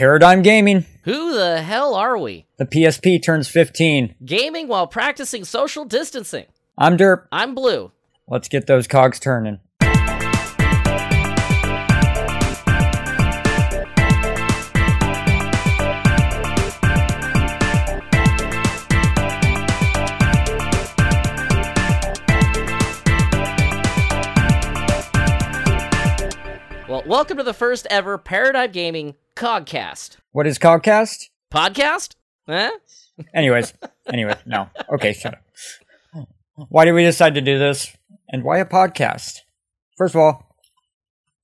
Paradigm Gaming. Who the hell are we? The PSP turns 15. Gaming while practicing social distancing. I'm Derp. I'm Blue. Let's get those cogs turning. Well, welcome to the first ever Paradigm Gaming Cogcast. What is Cogcast? Podcast? Eh? Anyways, anyway, no. Okay, shut up. Why did we decide to do this? And why a podcast? First of all,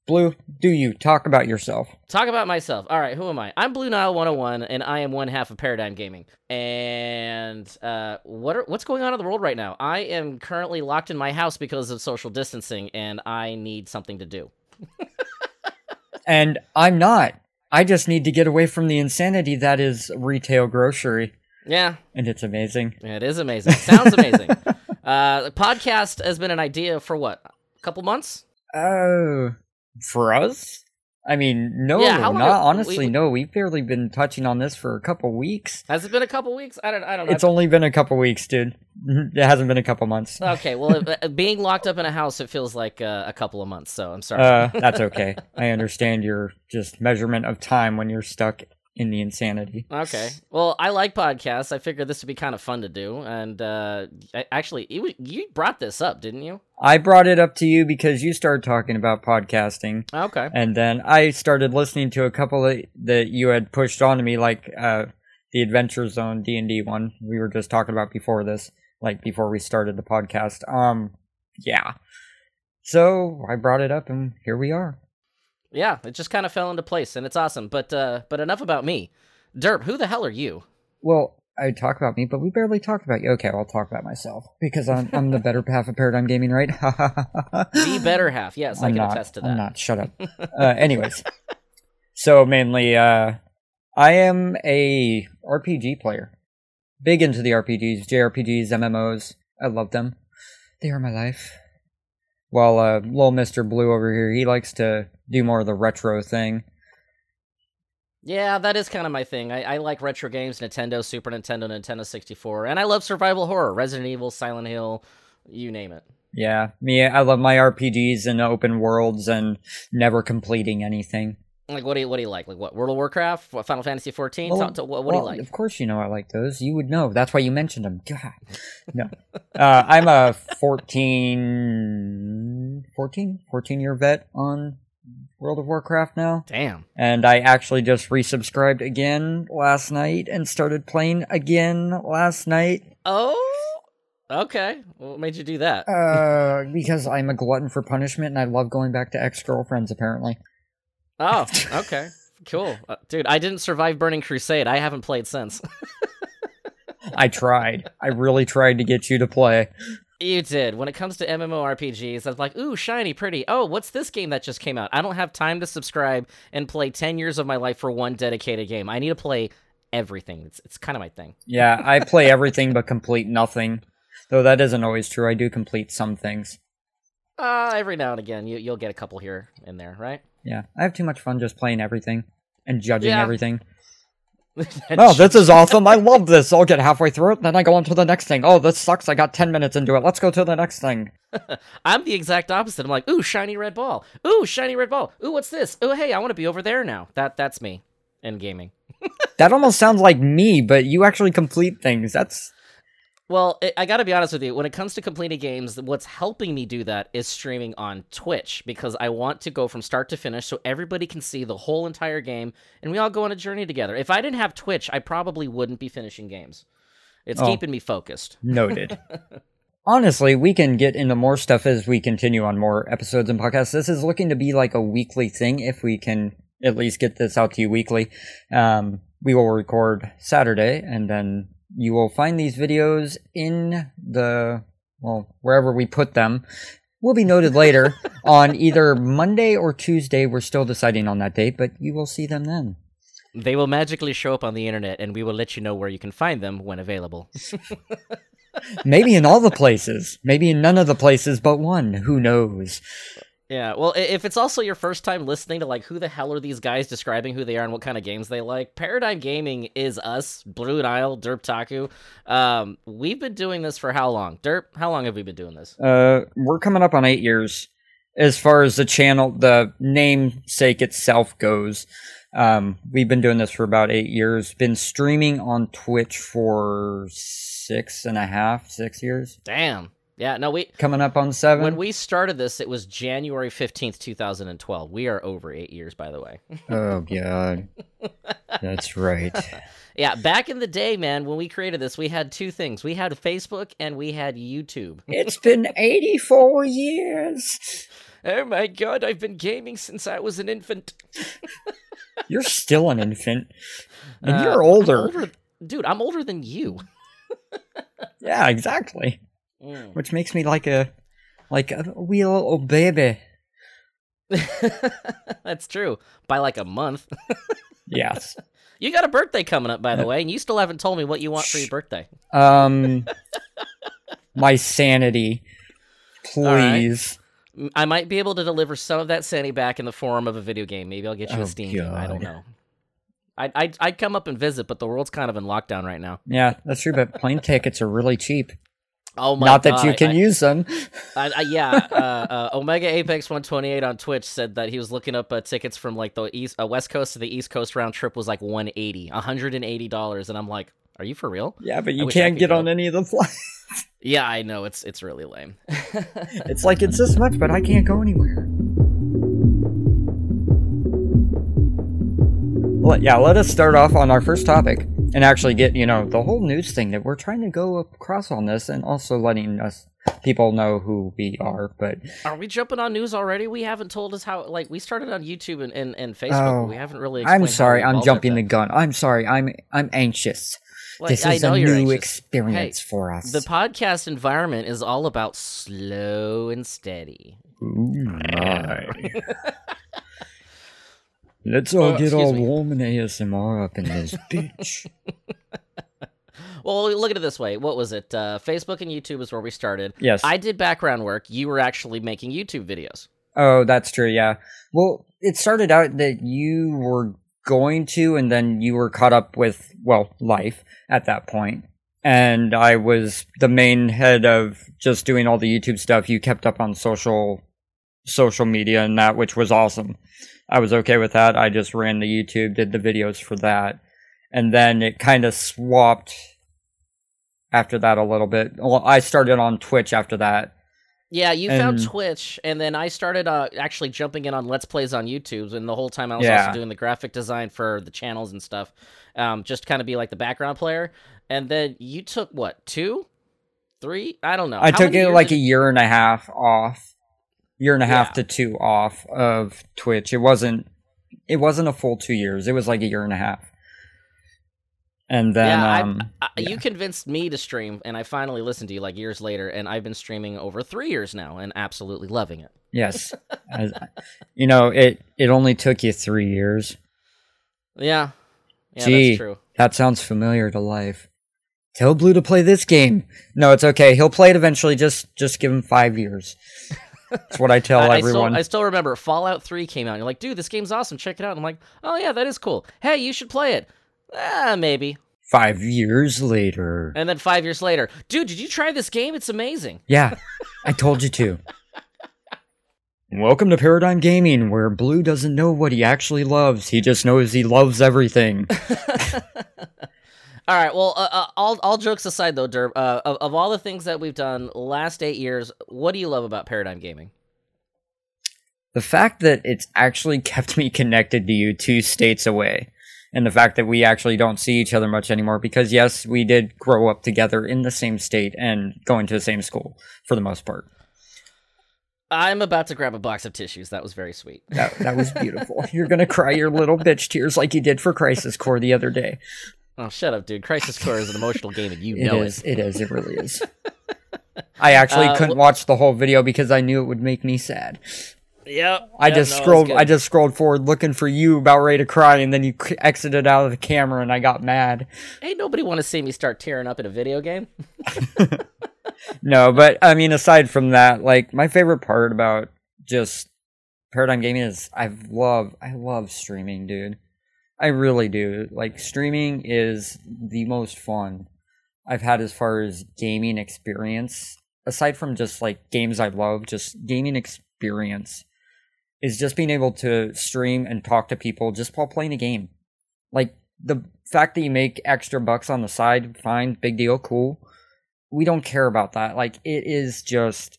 Blue, do you talk about yourself? Talk about myself. All right, who am I? I'm Blue Nile 101, and I am one half of Paradigm Gaming. And uh, what are, what's going on in the world right now? I am currently locked in my house because of social distancing, and I need something to do. And I'm not. I just need to get away from the insanity that is retail grocery. Yeah, And it's amazing. it is amazing. Sounds amazing. uh, the podcast has been an idea for what? A couple months? Oh, for us? I mean, no, Yeah, not have- honestly. we- no, we've barely been touching on this for a couple weeks. Has it been a couple weeks? I don't. I don't know. It's only been a couple weeks, dude. It hasn't been a couple months. Okay, well, uh, being locked up in a house, it feels like uh, a couple of months. So I'm sorry. Uh, that's okay. I understand your just measurement of time when you're stuck in the insanity. okay. Well, I like podcasts. I figured this would be kind of fun to do. And uh, I, actually, you, you brought this up, didn't you? I brought it up to you because you started talking about podcasting, Okay. and then I started listening to a couple that, that you had pushed onto me, like uh, the Adventure Zone D and D one we were just talking about before this, like before we started the podcast. Um, yeah. So I brought it up, and here we are. Yeah, it just kind of fell into place, and it's awesome. But uh, but enough about me. Derp, who the hell are you? Well, I talk about me, but we barely talked about you. Okay, I'll talk about myself because I'm I'm the better half of Paradigm Gaming, right? The better half. Yes, I I'm can not. attest to that. I'm not. Shut up. uh, anyways, so mainly, uh, I am a RPG player. Big into the RPGs, JRPGs, MMOs. I love them. They are my life. While uh, little Mister Blue over here, he likes to do more of the retro thing. Yeah, that is kind of my thing. I, I like retro games, Nintendo, Super Nintendo, Nintendo 64, and I love survival horror, Resident Evil, Silent Hill, you name it. Yeah, me, I love my RPGs and open worlds and never completing anything. Like, what do you what do you like? Like, what World of Warcraft, what, Final Fantasy 14? Well, what, what do you like? Of course, you know I like those. You would know. That's why you mentioned them. God, no. uh, I'm a 14, 14, 14 year vet on World of Warcraft now, Damn. and I actually just resubscribed again last night and started playing again last night. Oh, okay. What made you do that? Uh, because I'm a glutton for punishment and I love going back to ex girlfriends. Apparently, Oh, okay. Cool. Uh, dude, I didn't survive Burning Crusade. I haven't played since. I tried. I really tried to get you to play. You did. When it comes to MMORPGs, I was like, ooh, shiny, pretty. Oh, what's this game that just came out? I don't have time to subscribe and play 10 years of my life for one dedicated game. I need to play everything. It's, it's kind of my thing. Yeah, I play everything but complete nothing. Though that isn't always true. I do complete some things. Uh, every now and again, you, you'll get a couple here and there, right? Yeah, I have too much fun just playing everything and judging Yeah. everything. Oh, this is awesome. I love this. I'll get halfway through it, then I go on to the next thing. Oh, this sucks. I got 10 minutes into it. Let's go to the next thing. I'm the exact opposite. I'm like, ooh, shiny red ball. Ooh, shiny red ball. Ooh, what's this? Ooh, hey, I want to be over there now. That That's me in gaming. That almost sounds like me, but you actually complete things. That's. Well, it, I got to be honest with you. When it comes to completing games, what's helping me do that is streaming on Twitch because I want to go from start to finish so everybody can see the whole entire game and we all go on a journey together. If I didn't have Twitch, I probably wouldn't be finishing games. It's Oh. keeping me focused. Noted. Honestly, we can get into more stuff as we continue on more episodes and podcasts. This is looking to be like a weekly thing if we can at least get this out to you weekly. Um, we will record Saturday and then you will find these videos in the, well, wherever we put them. Will be noted later on either Monday or Tuesday. We're still deciding on that date, but you will see them then. They will magically show up on the internet and we will let you know where you can find them when available. Maybe in all the places. Maybe in none of the places but one. Who knows? Yeah, well, if it's also your first time listening to like who the hell are these guys describing who they are and what kind of games they like, Paradigm Gaming is us, Blue Nile, Derp Taku. Um, we've been doing this for how long? Derp, how long have we been doing this? Uh, we're coming up on eight years. As far as the channel, the namesake itself goes, um, we've been doing this for about eight years. Been streaming on Twitch for six and a half, six years. Damn. Yeah, no, we Coming up on seven. when we started this, it was January fifteenth, two thousand and twelve. We are over eight years, by the way. oh god, that's right. yeah, back in the day, man, when we created this, we had two things: we had Facebook and we had YouTube. It's been eighty-four years. Oh my god, I've been gaming since I was an infant. You're still an infant, and Uh, you're I'm older. dude. I'm older than you. Yeah, exactly. Mm. Which makes me like a like a wee little baby. That's true. By like a month. Yes. You got a birthday coming up, by the way, and you still haven't told me what you want for your birthday. Um, my sanity, right. please. M- I might be able to deliver some of that sanity back in the form of a video game. Maybe I'll get you Oh, a Steam game. I don't know. I'd, I'd, I'd come up and visit, but the world's kind of in lockdown right now. Yeah, that's true. But plane tickets are really cheap. Oh my Not god! that you can I- use them. I, I, yeah, uh, uh, Omega Apex 128 on Twitch said that he was looking up uh, tickets from like the east, uh, west coast to the east coast round trip was like 180, 180 dollars, and I'm like, are you for real? Yeah, but you can't get go. on any of the flights. Yeah, I know it's it's really lame. It's like it's this much, but I can't go anywhere. Yeah, let us start off on our first topic and actually get, you know, the whole news thing that we're trying to go across on this and also letting us people know who we are. But Are we jumping on news already? We haven't told us how. Like we started on YouTube and, and, and Facebook. Oh, we haven't really. I'm sorry, I'm jumping the gun. I'm sorry, I'm I'm anxious. Like, this is a new anxious. experience for us. The podcast environment is all about slow and steady. Ooh, my. Let's all Oh, get all me. warm and ASMR up in this bitch. Well, look at it this way. What was it? Uh, Facebook and YouTube is where we started. yes. I did background work. You were actually making YouTube videos. Oh, that's true. Yeah. Well, it started out that you were going to, and then you were caught up with, well, life at that point. And I was the main head of just doing all the YouTube stuff. You kept up on social, social media and that, which was awesome. I was okay with that. I just ran the YouTube, did the videos for that. And then it kind of swapped after that a little bit. Well, I started on Twitch after that. Yeah, you found Twitch, and then I started uh, actually jumping in on Let's Plays on YouTube, and the whole time I was Yeah. also doing the graphic design for the channels and stuff, um, just kind of be like the background player. And then you took what two, three? I don't know. I How took it like did- a year and a half off, year and a half Yeah. to two off of Twitch. It wasn't, it wasn't a full two years. It was like a year and a half. And then, yeah, I- um, I, yeah. you convinced me to stream, and I finally listened to you like years later, and I've been streaming over three years now, and absolutely loving it. yes, As- you know, it it only took you three years. Yeah, yeah, Gee. that's true. That sounds familiar to life. Tell Blue to play this game. No, it's okay. He'll play it eventually. Just just give him five years. That's what I tell I, I everyone. still, I still remember Fallout 3 came out. And you're like, dude, this game's awesome. Check it out. And I'm like, oh, yeah, that is cool. Hey, you should play it. Ah, maybe. Five years later. And then five years later, dude, did you try this game? It's amazing. Yeah, I told you to. Welcome to Paradigm Gaming, where Blue doesn't know what he actually loves. He just knows he loves everything. All right. Well, uh, uh, all all jokes aside, though, Derp, uh, of, of all the things that we've done last eight years, what do you love about Paradigm Gaming? the fact that it's actually kept me connected to you two states away, and the fact that we actually don't see each other much anymore, because yes, we did grow up together in the same state and going to the same school for the most part. I'm about to grab a box of tissues. That was very sweet. That, that was beautiful. You're gonna cry your little bitch tears like you did for Crisis Core the other day. Oh, shut up, dude. Crisis Core is an emotional game, and you It know is. it. It is. It really is. I actually Uh, couldn't wh- watch the whole video because I knew it would make me sad. Yep. I Yep, just no, scrolled. I just scrolled forward looking for you, about ready to cry, and then you exited out of the camera, and I got mad. Hey, nobody want to see me start tearing up in a video game. No, but I mean, aside from that, like my favorite part about just Paradigm Gaming is I love I love streaming, dude. I really do. Like streaming is the most fun I've had as far as gaming experience. Aside from just like games I love, just gaming experience is just being able to stream and talk to people just while playing a game. Like the fact that you make extra bucks on the side, fine, big deal, cool. We don't care about that. Like it is just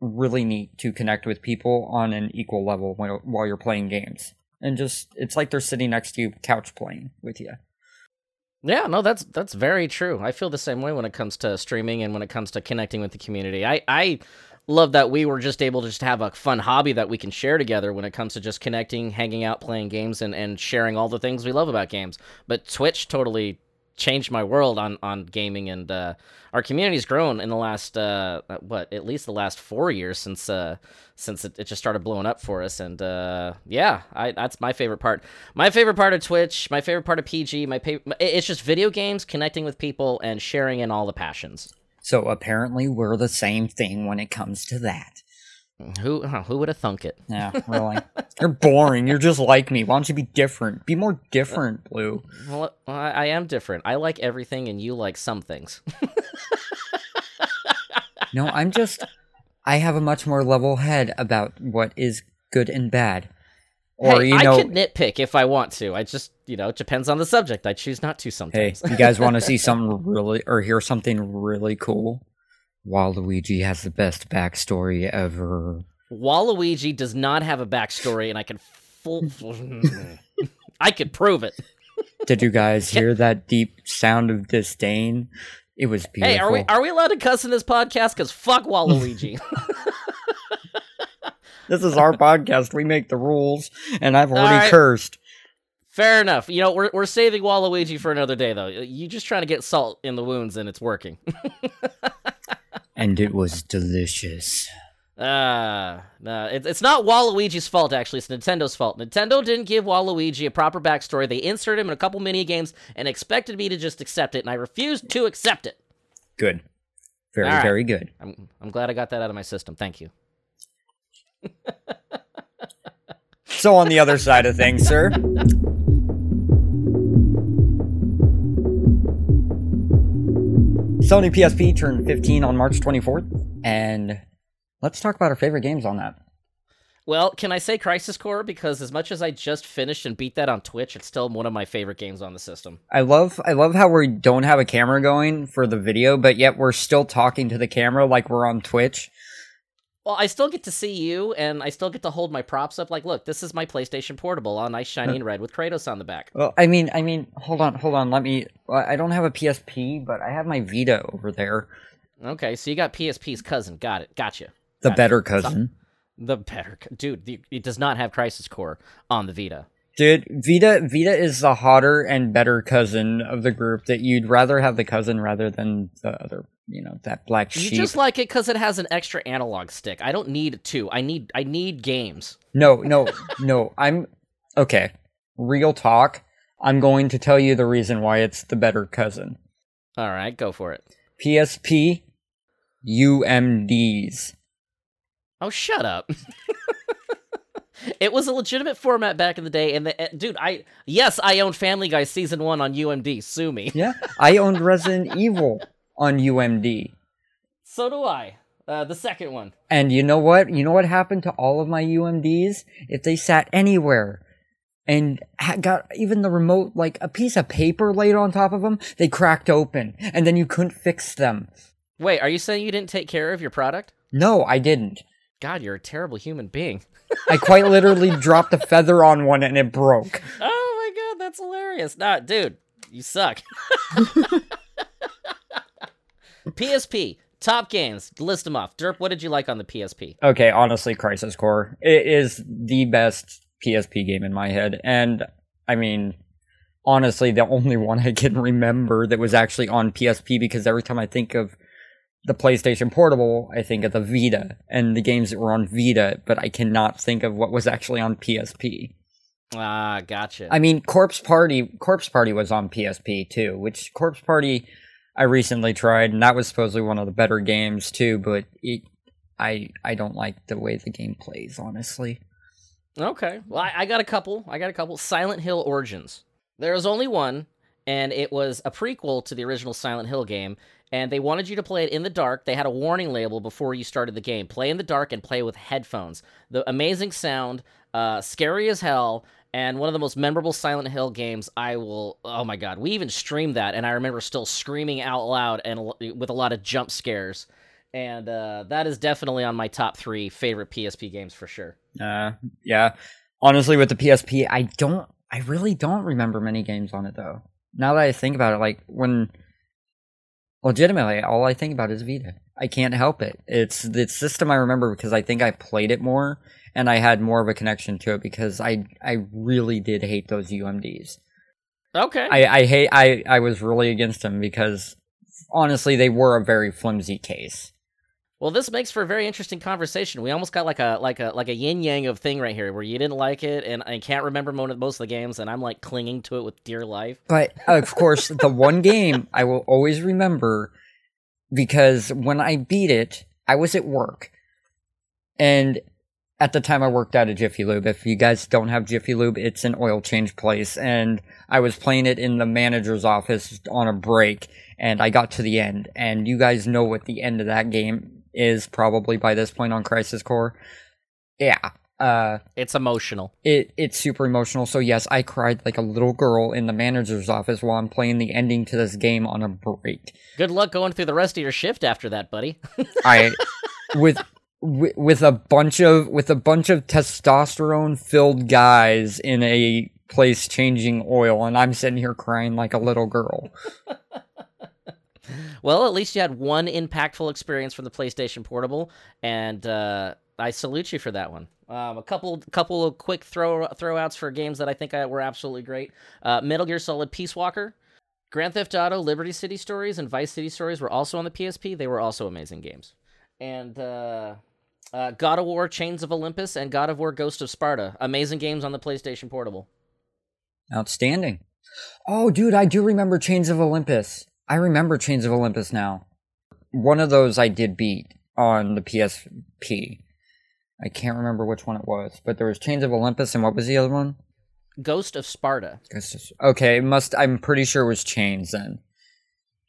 really neat to connect with people on an equal level while, you're playing games. And just it's like they're sitting next to you couch playing with you. Yeah, no, that's that's very true. I feel the same way when it comes to streaming and when it comes to connecting with the community. I I love that we were just able to just have a fun hobby that we can share together when it comes to just connecting, hanging out, playing games, and, and sharing all the things we love about games. But Twitch totally changed my world on on gaming and uh, our community's grown in the last uh, what at least the last four years since uh, since it, it just started blowing up for us. And uh, yeah I, that's my favorite part. My favorite part of twitch my favorite part of pg my pa- it's just video games connecting with people and sharing in all the passions. So apparently we're the same thing when it comes to that. Who who would have thunk it? Yeah, really. You're boring. You're just like me. Why don't you be different? Be more different, uh, Blue. Well, I, I am different. I like everything, and you like some things. no, I'm just. I have a much more level head about what is good and bad. Or hey, you know, I can nitpick if I want to. I just, you know, it depends on the subject. I choose not to sometimes. Hey, you guys want to see something really or hear something really cool? Waluigi has the best backstory ever. Waluigi does not have a backstory, and I can full. I could prove it. Did you guys hear that deep sound of disdain? It was beautiful. Hey, are we are we allowed to cuss in this podcast? Because fuck Waluigi. this is our podcast. We make the rules, and I've already right. cursed. Fair enough. You know, we're we're saving Waluigi for another day, though. You just trying to get salt in the wounds, and it's working. and it was delicious. Uh, no, it, it's not Waluigi's fault, actually. It's Nintendo's fault. Nintendo didn't give Waluigi a proper backstory. They inserted him in a couple mini games and expected me to just accept it, and I refused to accept it. Good. Very, right. very good. I'm, I'm glad I got that out of my system. Thank you. so, on the other side of things, sir. Sony PSP turned 15 on March 24th, and let's talk about our favorite games on that. Well, can I say Crisis Core? Because as much as I just finished and beat that on Twitch, it's still one of my favorite games on the system. I love I love how we don't have a camera going for the video, but yet we're still talking to the camera like we're on Twitch. Well, I still get to see you, and I still get to hold my props up. Like, look, this is my PlayStation Portable, all nice, shiny, and red with Kratos on the back. Well, I mean, I mean, hold on, hold on. Let me. I don't have a PSP, but I have my Vita over there. Okay, so you got PSP's cousin. Got it. Gotcha. The Got better it. cousin. The better, dude. It does not have Crisis Core on the Vita. Dude, Vita Vita is the hotter and better cousin of the group. That you'd rather have the cousin rather than the other you know that black sheep. You just like it because it has an extra analog stick. I don't need two. I need I need games. No, no, no. I'm okay. Real talk. I'm going to tell you the reason why it's the better cousin. All right, go for it. PSP UMDs. Oh, shut up. it was a legitimate format back in the day, and the, uh, dude, I yes, I owned Family Guy season one on UMD. Sue me. Yeah, I owned Resident Evil on UMD. So do I. Uh, the second one. And you know what? You know what happened to all of my UMDs? If they sat anywhere and got even the remote, like a piece of paper laid on top of them, they cracked open, and then you couldn't fix them. Wait, are you saying you didn't take care of your product? No, I didn't. God, you're a terrible human being. I quite literally dropped a feather on one and it broke. Oh my god, that's hilarious. Nah, dude, you suck. PSP, top games, list them off. Derp, what did you like on the PSP? Okay, honestly, Crisis Core. It is the best PSP game in my head. And, I mean, honestly, the only one I can remember that was actually on PSP because every time I think of the PlayStation Portable, I think of the Vita and the games that were on Vita, but I cannot think of what was actually on PSP. Ah, gotcha. I mean, Corpse Party, Corpse Party was on PSP too, which Corpse Party I recently tried, and that was supposedly one of the better games too. But it, I, I don't like the way the game plays, honestly. Okay. Well, I, I got a couple. I got a couple. Silent Hill Origins. There was only one, and it was a prequel to the original Silent Hill game. And they wanted you to play it in the dark. They had a warning label before you started the game. Play in the dark and play with headphones. The amazing sound, uh, scary as hell, and one of the most memorable Silent Hill games. I will. Oh my god, we even streamed that, and I remember still screaming out loud and with a lot of jump scares. And uh, that is definitely on my top three favorite PSP games for sure. Uh, yeah. Honestly, with the PSP, I don't. I really don't remember many games on it though. Now that I think about it, like when legitimately all I think about is Vita. I can't help it. It's the system I remember because I think I played it more and I had more of a connection to it because I I really did hate those UMDs. Okay. I, I hate I, I was really against them because honestly they were a very flimsy case. Well, this makes for a very interesting conversation. We almost got like a like a like a yin yang of thing right here, where you didn't like it, and I can't remember most of the games, and I'm like clinging to it with dear life. But of course, the one game I will always remember because when I beat it, I was at work, and at the time I worked at a Jiffy Lube. If you guys don't have Jiffy Lube, it's an oil change place, and I was playing it in the manager's office on a break, and I got to the end, and you guys know what the end of that game is probably by this point on Crisis Core. Yeah. Uh, it's emotional. It it's super emotional. So yes, I cried like a little girl in the manager's office while I'm playing the ending to this game on a break. Good luck going through the rest of your shift after that, buddy. I with with a bunch of with a bunch of testosterone filled guys in a place changing oil and I'm sitting here crying like a little girl. Well, at least you had one impactful experience from the PlayStation Portable, and uh, I salute you for that one. Um, a couple, couple of quick throw throwouts for games that I think I, were absolutely great. Uh, Metal Gear Solid Peace Walker, Grand Theft Auto, Liberty City Stories, and Vice City Stories were also on the PSP. They were also amazing games. And uh, uh, God of War Chains of Olympus and God of War Ghost of Sparta, amazing games on the PlayStation Portable. Outstanding. Oh, dude, I do remember Chains of Olympus. I remember Chains of Olympus now. One of those I did beat on the PSP. I can't remember which one it was, but there was Chains of Olympus, and what was the other one? Ghost of Sparta. Ghost of, okay, it must. I'm pretty sure it was Chains then,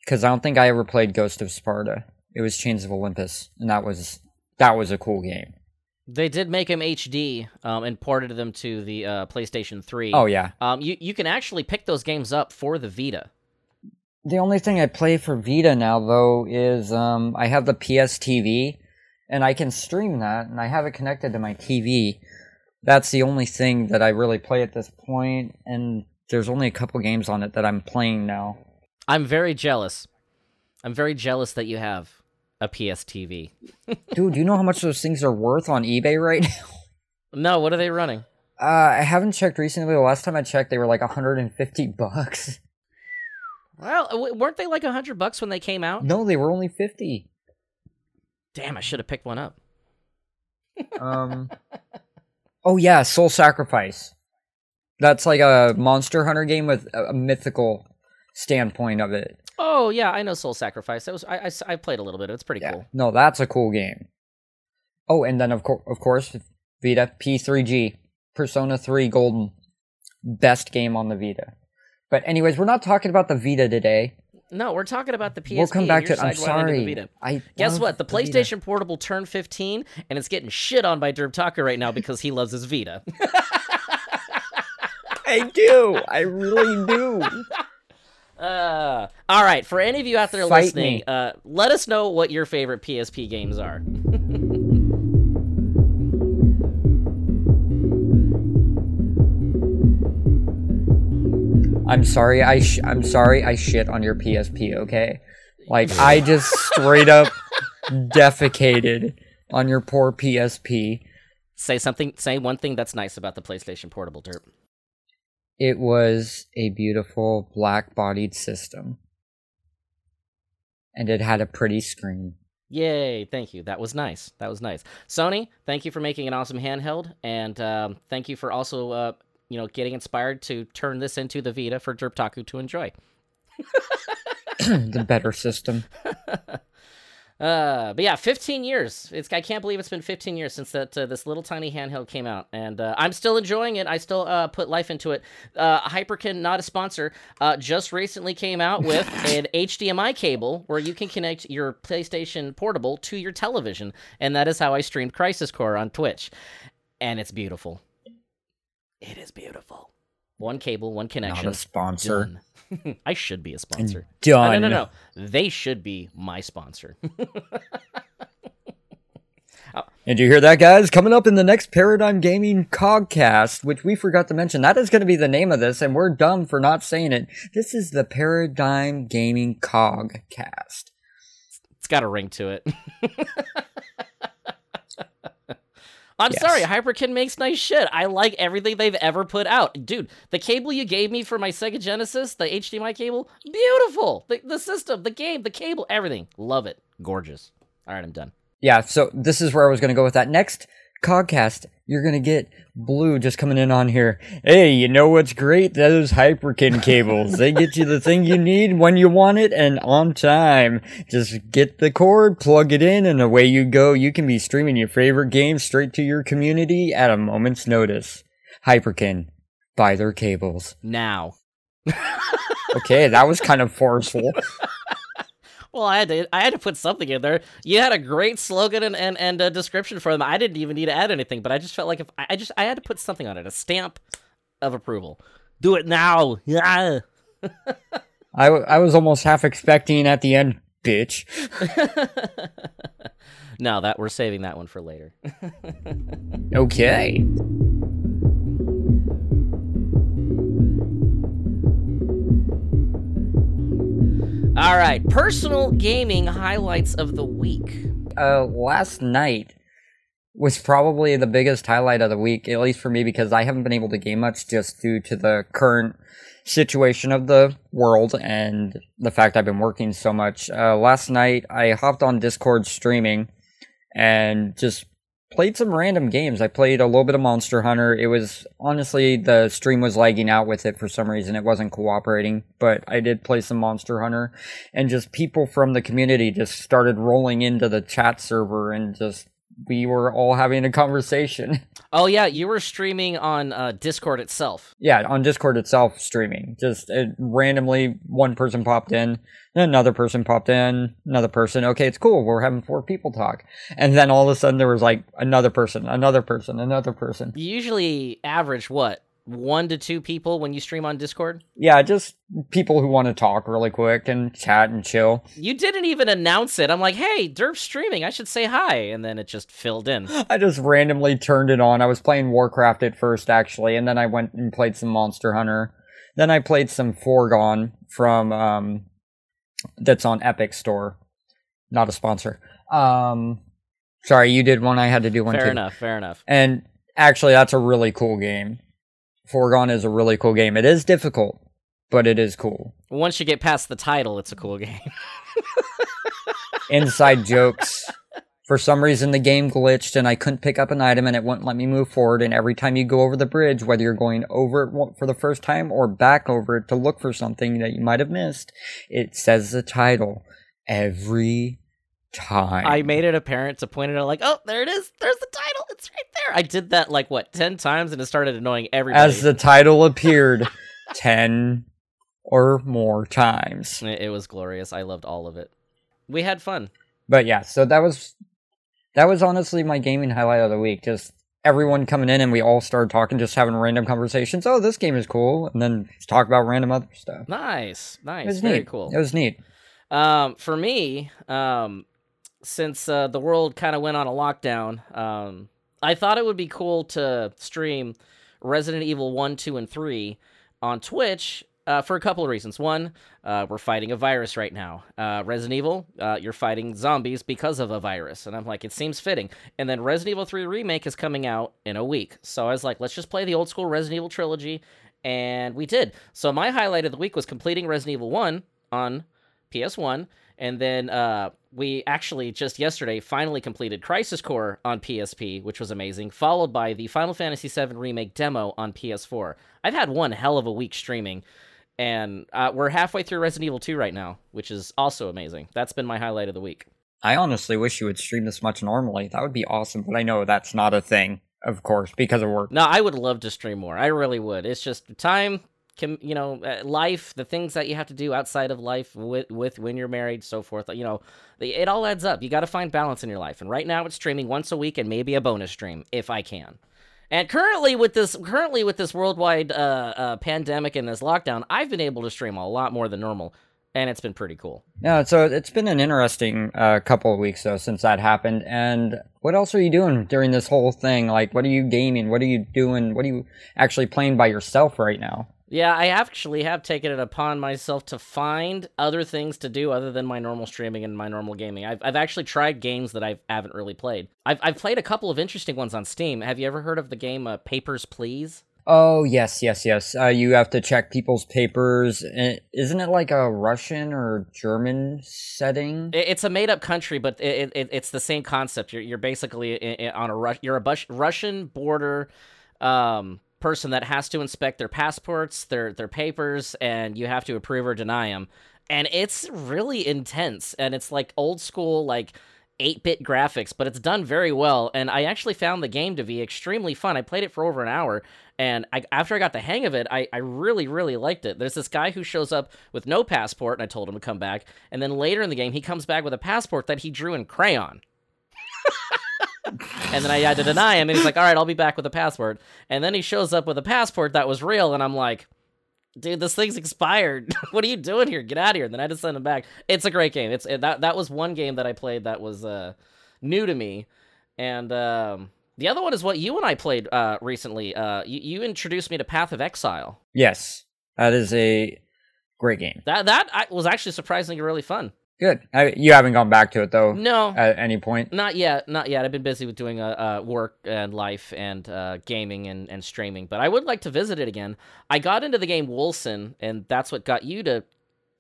because I don't think I ever played Ghost of Sparta. It was Chains of Olympus, and that was that was a cool game. They did make them HD um, and ported them to the uh, PlayStation 3. Oh yeah. Um, you you can actually pick those games up for the Vita. The only thing I play for Vita now, though, is um, I have the PS TV, and I can stream that, and I have it connected to my TV. That's the only thing that I really play at this point, and there's only a couple games on it that I'm playing now. I'm very jealous. I'm very jealous that you have a PS TV. Dude, do you know how much those things are worth on eBay right now? No, what are they running? Uh, I haven't checked recently. The last time I checked, they were like 150 bucks. Well, weren't they like a hundred bucks when they came out? No, they were only fifty. Damn, I should have picked one up. um. Oh yeah, Soul Sacrifice. That's like a Monster Hunter game with a mythical standpoint of it. Oh yeah, I know Soul Sacrifice. It was I, I, I played a little bit. It's pretty yeah. cool. No, that's a cool game. Oh, and then of course, of course, Vita P3G Persona 3 Golden, best game on the Vita. But anyways, we're not talking about the Vita today. No, we're talking about the PSP. We'll come back to it. I'm sorry. I Guess what? The PlayStation Vita. Portable turned 15, and it's getting shit on by Derp Taku right now because he loves his Vita. I do. I really do. Uh, all right. For any of you out there Fight listening, uh, let us know what your favorite PSP games are. I'm sorry. I sh- I'm sorry. I shit on your PSP. Okay, like I just straight up defecated on your poor PSP. Say something. Say one thing that's nice about the PlayStation Portable Derp. It was a beautiful black-bodied system, and it had a pretty screen. Yay! Thank you. That was nice. That was nice. Sony, thank you for making an awesome handheld, and um, thank you for also uh, you know, getting inspired to turn this into the Vita for Derptaku to enjoy. the better system. Uh, but yeah, 15 years. It's I can't believe it's been 15 years since that uh, this little tiny handheld came out, and uh, I'm still enjoying it. I still uh, put life into it. Uh, Hyperkin, not a sponsor, uh, just recently came out with an HDMI cable where you can connect your PlayStation Portable to your television, and that is how I streamed Crisis Core on Twitch, and it's beautiful. It is beautiful. One cable, one connection. Not a sponsor. I should be a sponsor. Done. No, no, no, no. They should be my sponsor. And you hear that, guys? Coming up in the next Paradigm Gaming Cogcast, which we forgot to mention, that is going to be the name of this, and we're dumb for not saying it. This is the Paradigm Gaming Cogcast. it's got a ring to it. I'm Yes. sorry, Hyperkin makes nice shit. I like everything they've ever put out. Dude, the cable you gave me for my Sega Genesis, the HDMI cable, beautiful. The, the system, the game, the cable, everything. Love it. Gorgeous. All right, I'm done. Yeah, so this is where I was going to go with that. Next Cogcast, you're to get Blue just coming in on here. Hey, you know what's great? Those Hyperkin cables. they get you the thing you need when you want it and on time. Just get the cord, plug it in, and away you go. You can be streaming your favorite games straight to your community at a moment's notice. Hyperkin. Buy their cables. Now. Okay, that was kind of forceful. Well, I had to I had to put something in there. You had a great slogan and and, and a description for them. I didn't even need to add anything, but I just felt like if I, I just I had to put something on it, a stamp of approval. Do it now. Yeah. I, w- I was almost half expecting at the end, bitch. no, that we're saving that one for later. Okay. All right, personal gaming highlights of the week. uh, last night was probably the biggest highlight of the week, at least for me, because I haven't been able to game much just due to the current situation of the world and the fact I've been working so much. Uh, last night, I hopped on Discord streaming and just played some random games. I played a little bit of Monster Hunter. It was honestly the stream was lagging out with it for some reason. It wasn't cooperating, but I did play some Monster Hunter and just people from the community just started rolling into the chat server and just we were all having a conversation. Oh yeah, you were streaming on uh, Discord itself. yeah, on Discord itself streaming. Just uh, randomly one person popped in, another person popped in, another person. Okay, it's cool. We're having four people talk. And then all of a sudden there was like another person, another person, another person. You usually average what one to two people when you stream on Discord. Yeah, just people who want to talk really quick and chat and chill. You didn't even announce it. I'm like, hey, Derp's streaming. I should say hi, and then it just filled in. I just randomly turned it on. I was playing Warcraft at first, actually, and then I went and played some Monster Hunter. Then I played some Foregone from um, that's on Epic Store, not a sponsor. Um, sorry, you did one. I had to do one Fair too. enough. Fair enough. And actually, that's a really cool game. Foregone is a really cool game. It is difficult, but it is cool. Once you get past the title, it's a cool game. inside jokes. For some reason, the game glitched and I couldn't pick up an item and it wouldn't let me move forward. And every time you go over the bridge, whether you're going over it for the first time or back over it to look for something that you might have missed, it says the title every time. I made it apparent to point it out, like, oh, there it is. There's the title. It's right there. I did that like what ten times, and it started annoying everybody. As the title appeared 10 or more times. It was glorious. I loved all of it. We had fun. But yeah, so that was that was honestly my gaming highlight of the week. Just everyone coming in and we all started talking, just having random conversations. Oh, this game is cool, and then talk about random other stuff. Nice, nice, It was very neat. cool. It was neat. Um, for me, um, since uh, the world kind of went on a lockdown, um, I thought it would be cool to stream Resident Evil 1, 2, and 3 on Twitch uh, for a couple of reasons. One, uh, we're fighting a virus right now. Uh, Resident Evil, uh, you're fighting zombies because of a virus. And I'm like, it seems fitting. And then Resident Evil 3 Remake is coming out in a week. So I was like, let's just play the old school Resident Evil trilogy. And we did. So my highlight of the week was completing Resident Evil 1 on PS1, and then uh, we actually just yesterday finally completed Crisis Core on PSP, which was amazing, followed by the Final Fantasy VII Remake demo on PS4. I've had one hell of a week streaming, and uh, we're halfway through Resident Evil 2 right now, which is also amazing. That's been my highlight of the week. I honestly wish you would stream this much normally. That would be awesome, but I know that's not a thing, of course, because of work. No, I would love to stream more. I really would. It's just time, com- you know, uh, life, the things that you have to do outside of life with, with when you're married, so forth. You know, it all adds up. You got to find balance in your life. And right now, it's streaming once a week and maybe a bonus stream if I can. And currently with this, currently with this worldwide uh, uh, pandemic and this lockdown, I've been able to stream a lot more than normal, and it's been pretty cool. Yeah, so it's been an interesting uh, couple of weeks though since that happened. And what else are you doing during this whole thing? Like, what are you gaming? What are you doing? What are you actually playing by yourself right now? Yeah, I actually have taken it upon myself to find other things to do other than my normal streaming and my normal gaming. I've, I've actually tried games that I haven't really played. I've, I've played a couple of interesting ones on Steam. Have you ever heard of the game uh, Papers, Please? Oh yes, yes, yes. Uh, you have to check people's papers. Isn't it like a Russian or German setting? It's a made-up country, but it, it, it's the same concept. You're you're basically on a you're a Russian border um, person that has to inspect their passports, their their papers, and you have to approve or deny them. And it's really intense, and it's like old school, like 8-bit graphics, but it's done very well. And I actually found the game to be extremely fun. I played it for over an hour, and I, after I got the hang of it, I, I really, really liked it. There's this guy who shows up with no passport, and I told him to come back. And then later in the game, he comes back with a passport that he drew in crayon and then I had to deny him, and he's like, "All right, I'll be back with a passport." And then he shows up with a passport that was real, and I'm like, "Dude, this thing's expired. what are you doing here? Get out of here!" And then I just send him back. It's a great game. It's that that was one game that I played that was uh, new to me, and um, the other one is what you and I played uh, recently. Uh, you, you introduced me to Path of Exile. Yes, that is a great game. That that was actually surprisingly really fun. Good. I, you haven't gone back to it though. No, at any point. Not yet. Not yet. I've been busy with doing uh, uh work and life and uh, gaming and, and streaming, but I would like to visit it again. I got into the game Wolcen, and that's what got you to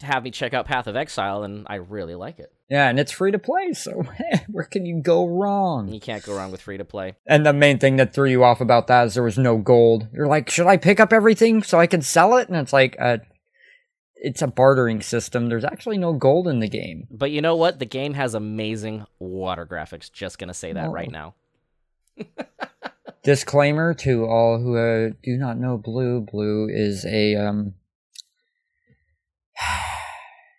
have me check out Path of Exile, and I really like it. Yeah, and it's free to play, so where can you go wrong? You can't go wrong with free to play. And the main thing that threw you off about that is there was no gold. You're like, should I pick up everything so I can sell it? And it's like, uh, it's a bartering system. There's actually no gold in the game. But you know what? The game has amazing water graphics. Just gonna say that oh. right now. Disclaimer to all who uh, do not know Blue. Blue is a um.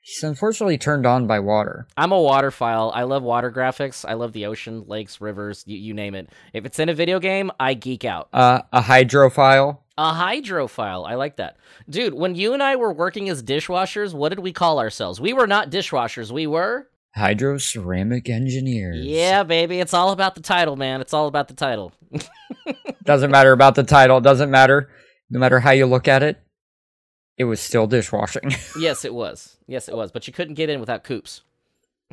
He's unfortunately turned on by water. I'm a waterphile. I love water graphics. I love the ocean, lakes, rivers, you, you name it. If it's in a video game, I geek out. Uh, a hydrophile. A hydrophile. I like that. Dude, when you and I were working as dishwashers, what did we call ourselves? We were not dishwashers. We were hydroceramic engineers. Yeah, baby. It's all about the title, man. It's all about the title. doesn't matter about the title. Doesn't matter. No matter how you look at it, it was still dishwashing. yes, it was. Yes, it was. But you couldn't get in without coops.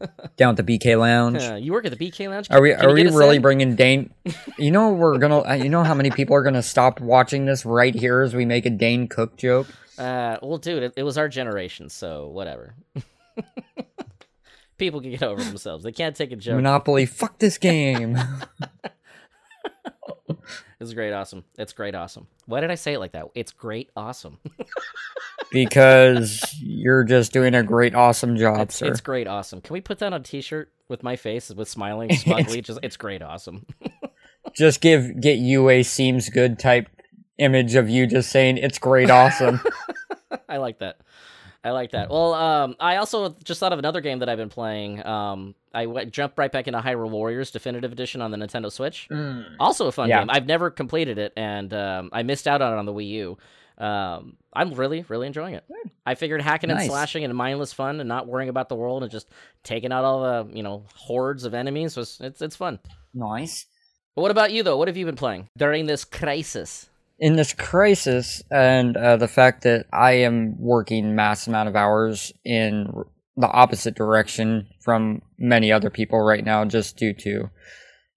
down at the BK Lounge. Uh, you work at the BK Lounge. Can, are we are we really in? bringing Dane? You know we're gonna. Uh, you know how many people are gonna stop watching this right here as we make a Dane Cook joke. Uh, well, dude, it, it was our generation, so whatever. people can get over themselves. They can't take a joke. Monopoly. Fuck this game. it's great, awesome. It's great, awesome. Why did I say it like that? It's great, awesome. Because you're just doing a great, awesome job, it's, sir. It's great, awesome. Can we put that on a T-shirt with my face with smiling smugly? just it's great, awesome. just give get you a seems good type image of you just saying it's great, awesome. I like that. I like that. Well, um, I also just thought of another game that I've been playing. Um, I went, jumped right back into Hyrule Warriors Definitive Edition on the Nintendo Switch. Mm. Also a fun yeah. game. I've never completed it, and um, I missed out on it on the Wii U. Um, I'm really, really enjoying it. I figured hacking nice. and slashing and mindless fun and not worrying about the world and just taking out all the you know hordes of enemies was it's it's fun. Nice. But what about you though? What have you been playing during this crisis? in this crisis and uh, the fact that I am working mass amount of hours in the opposite direction from many other people right now, just due to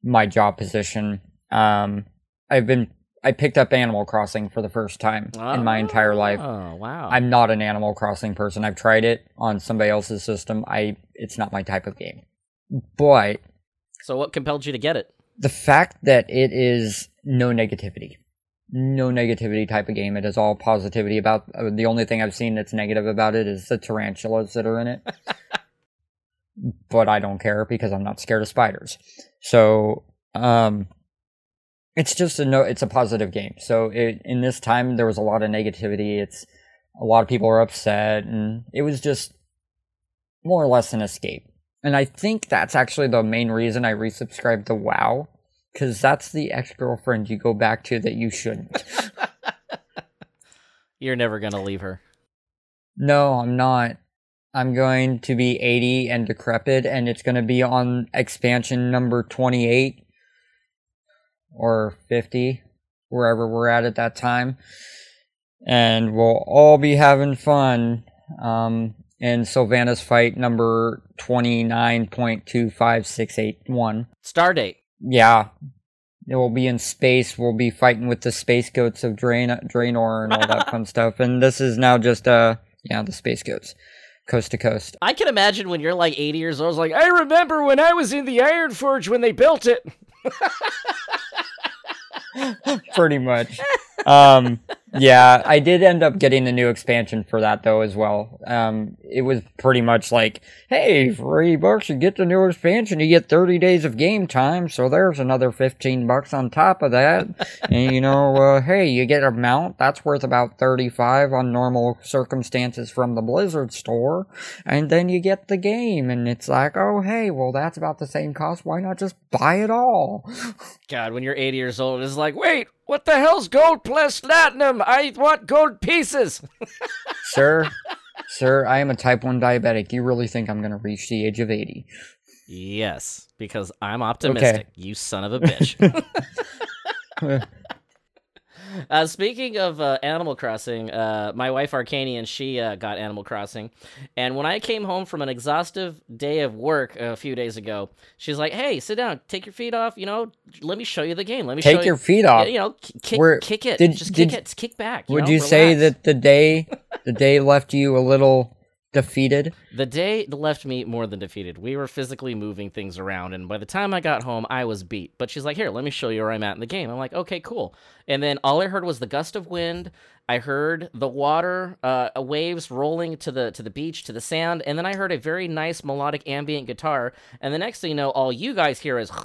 my job position. Um, I've been I picked up Animal Crossing for the first time oh, in my entire life. Oh wow! I'm not an Animal Crossing person. I've tried it on somebody else's system. I it's not my type of game. But so what compelled you to get it? The fact that it is no negativity no negativity type of game. It is all positivity. About uh, the only thing I've seen that's negative about it is the tarantulas that are in it. but I don't care because I'm not scared of spiders. So, um, it's just a no. It's a positive game. So it, in this time, there was a lot of negativity. It's a lot of people are upset, and it was just more or less an escape. And I think that's actually the main reason I resubscribed to WoW, because that's the ex girlfriend you go back to that you shouldn't. You're never gonna leave her. no, I'm not. I'm going to be 80 and decrepit, and it's going to be on expansion number 28 or 50, wherever we're at at that time. And we'll all be having fun. Um, in Sylvanas fight number 29.25681. Stardate. Yeah. It will be in space. We'll be fighting with the space goats of Drain- Draenor and all that fun stuff. And this is now just, uh, yeah, the space goats. Coast to coast. I can imagine when you're like 80 years old, like, I remember when I was in the Ironforge when they built it. Pretty much. Um, yeah, I did end up getting the new expansion for that though as well. Um, it was pretty much like, hey, for eighty bucks you get the new expansion, you get thirty days of game time, so there's another fifteen bucks on top of that. and you know, uh, hey, you get a mount that's worth about thirty five on normal circumstances from the Blizzard store, and then you get the game, and it's like, oh hey, well that's about the same cost. Why not just buy it all? God, when you're 80 years old, it's like, wait, what the hell's gold plus platinum? I want gold pieces. sir, sir, I am a type 1 diabetic. You really think I'm going to reach the age of 80? Yes, because I'm optimistic. You son of a bitch. Uh, speaking of uh, Animal Crossing, uh, my wife Arcanian, she uh, got Animal Crossing, and when I came home from an exhaustive day of work a few days ago, she's like, "Hey, sit down, take your feet off. You know, let me show you the game. Let me Take your you, feet off. You know, kick, Where- kick it. did- Just did- kick it. Kick back. Would know, you say that the day the day left you a little defeated? The day left me more than defeated. We were physically moving things around, and by the time I got home, I was beat. But she's like, "Here, let me show you where I'm at in the game." I'm like, "Okay, cool." And then all I heard was the gust of wind. I heard the water, uh, waves rolling to the to the beach, to the sand, and then I heard a very nice melodic ambient guitar. And the next thing you know, all you guys hear is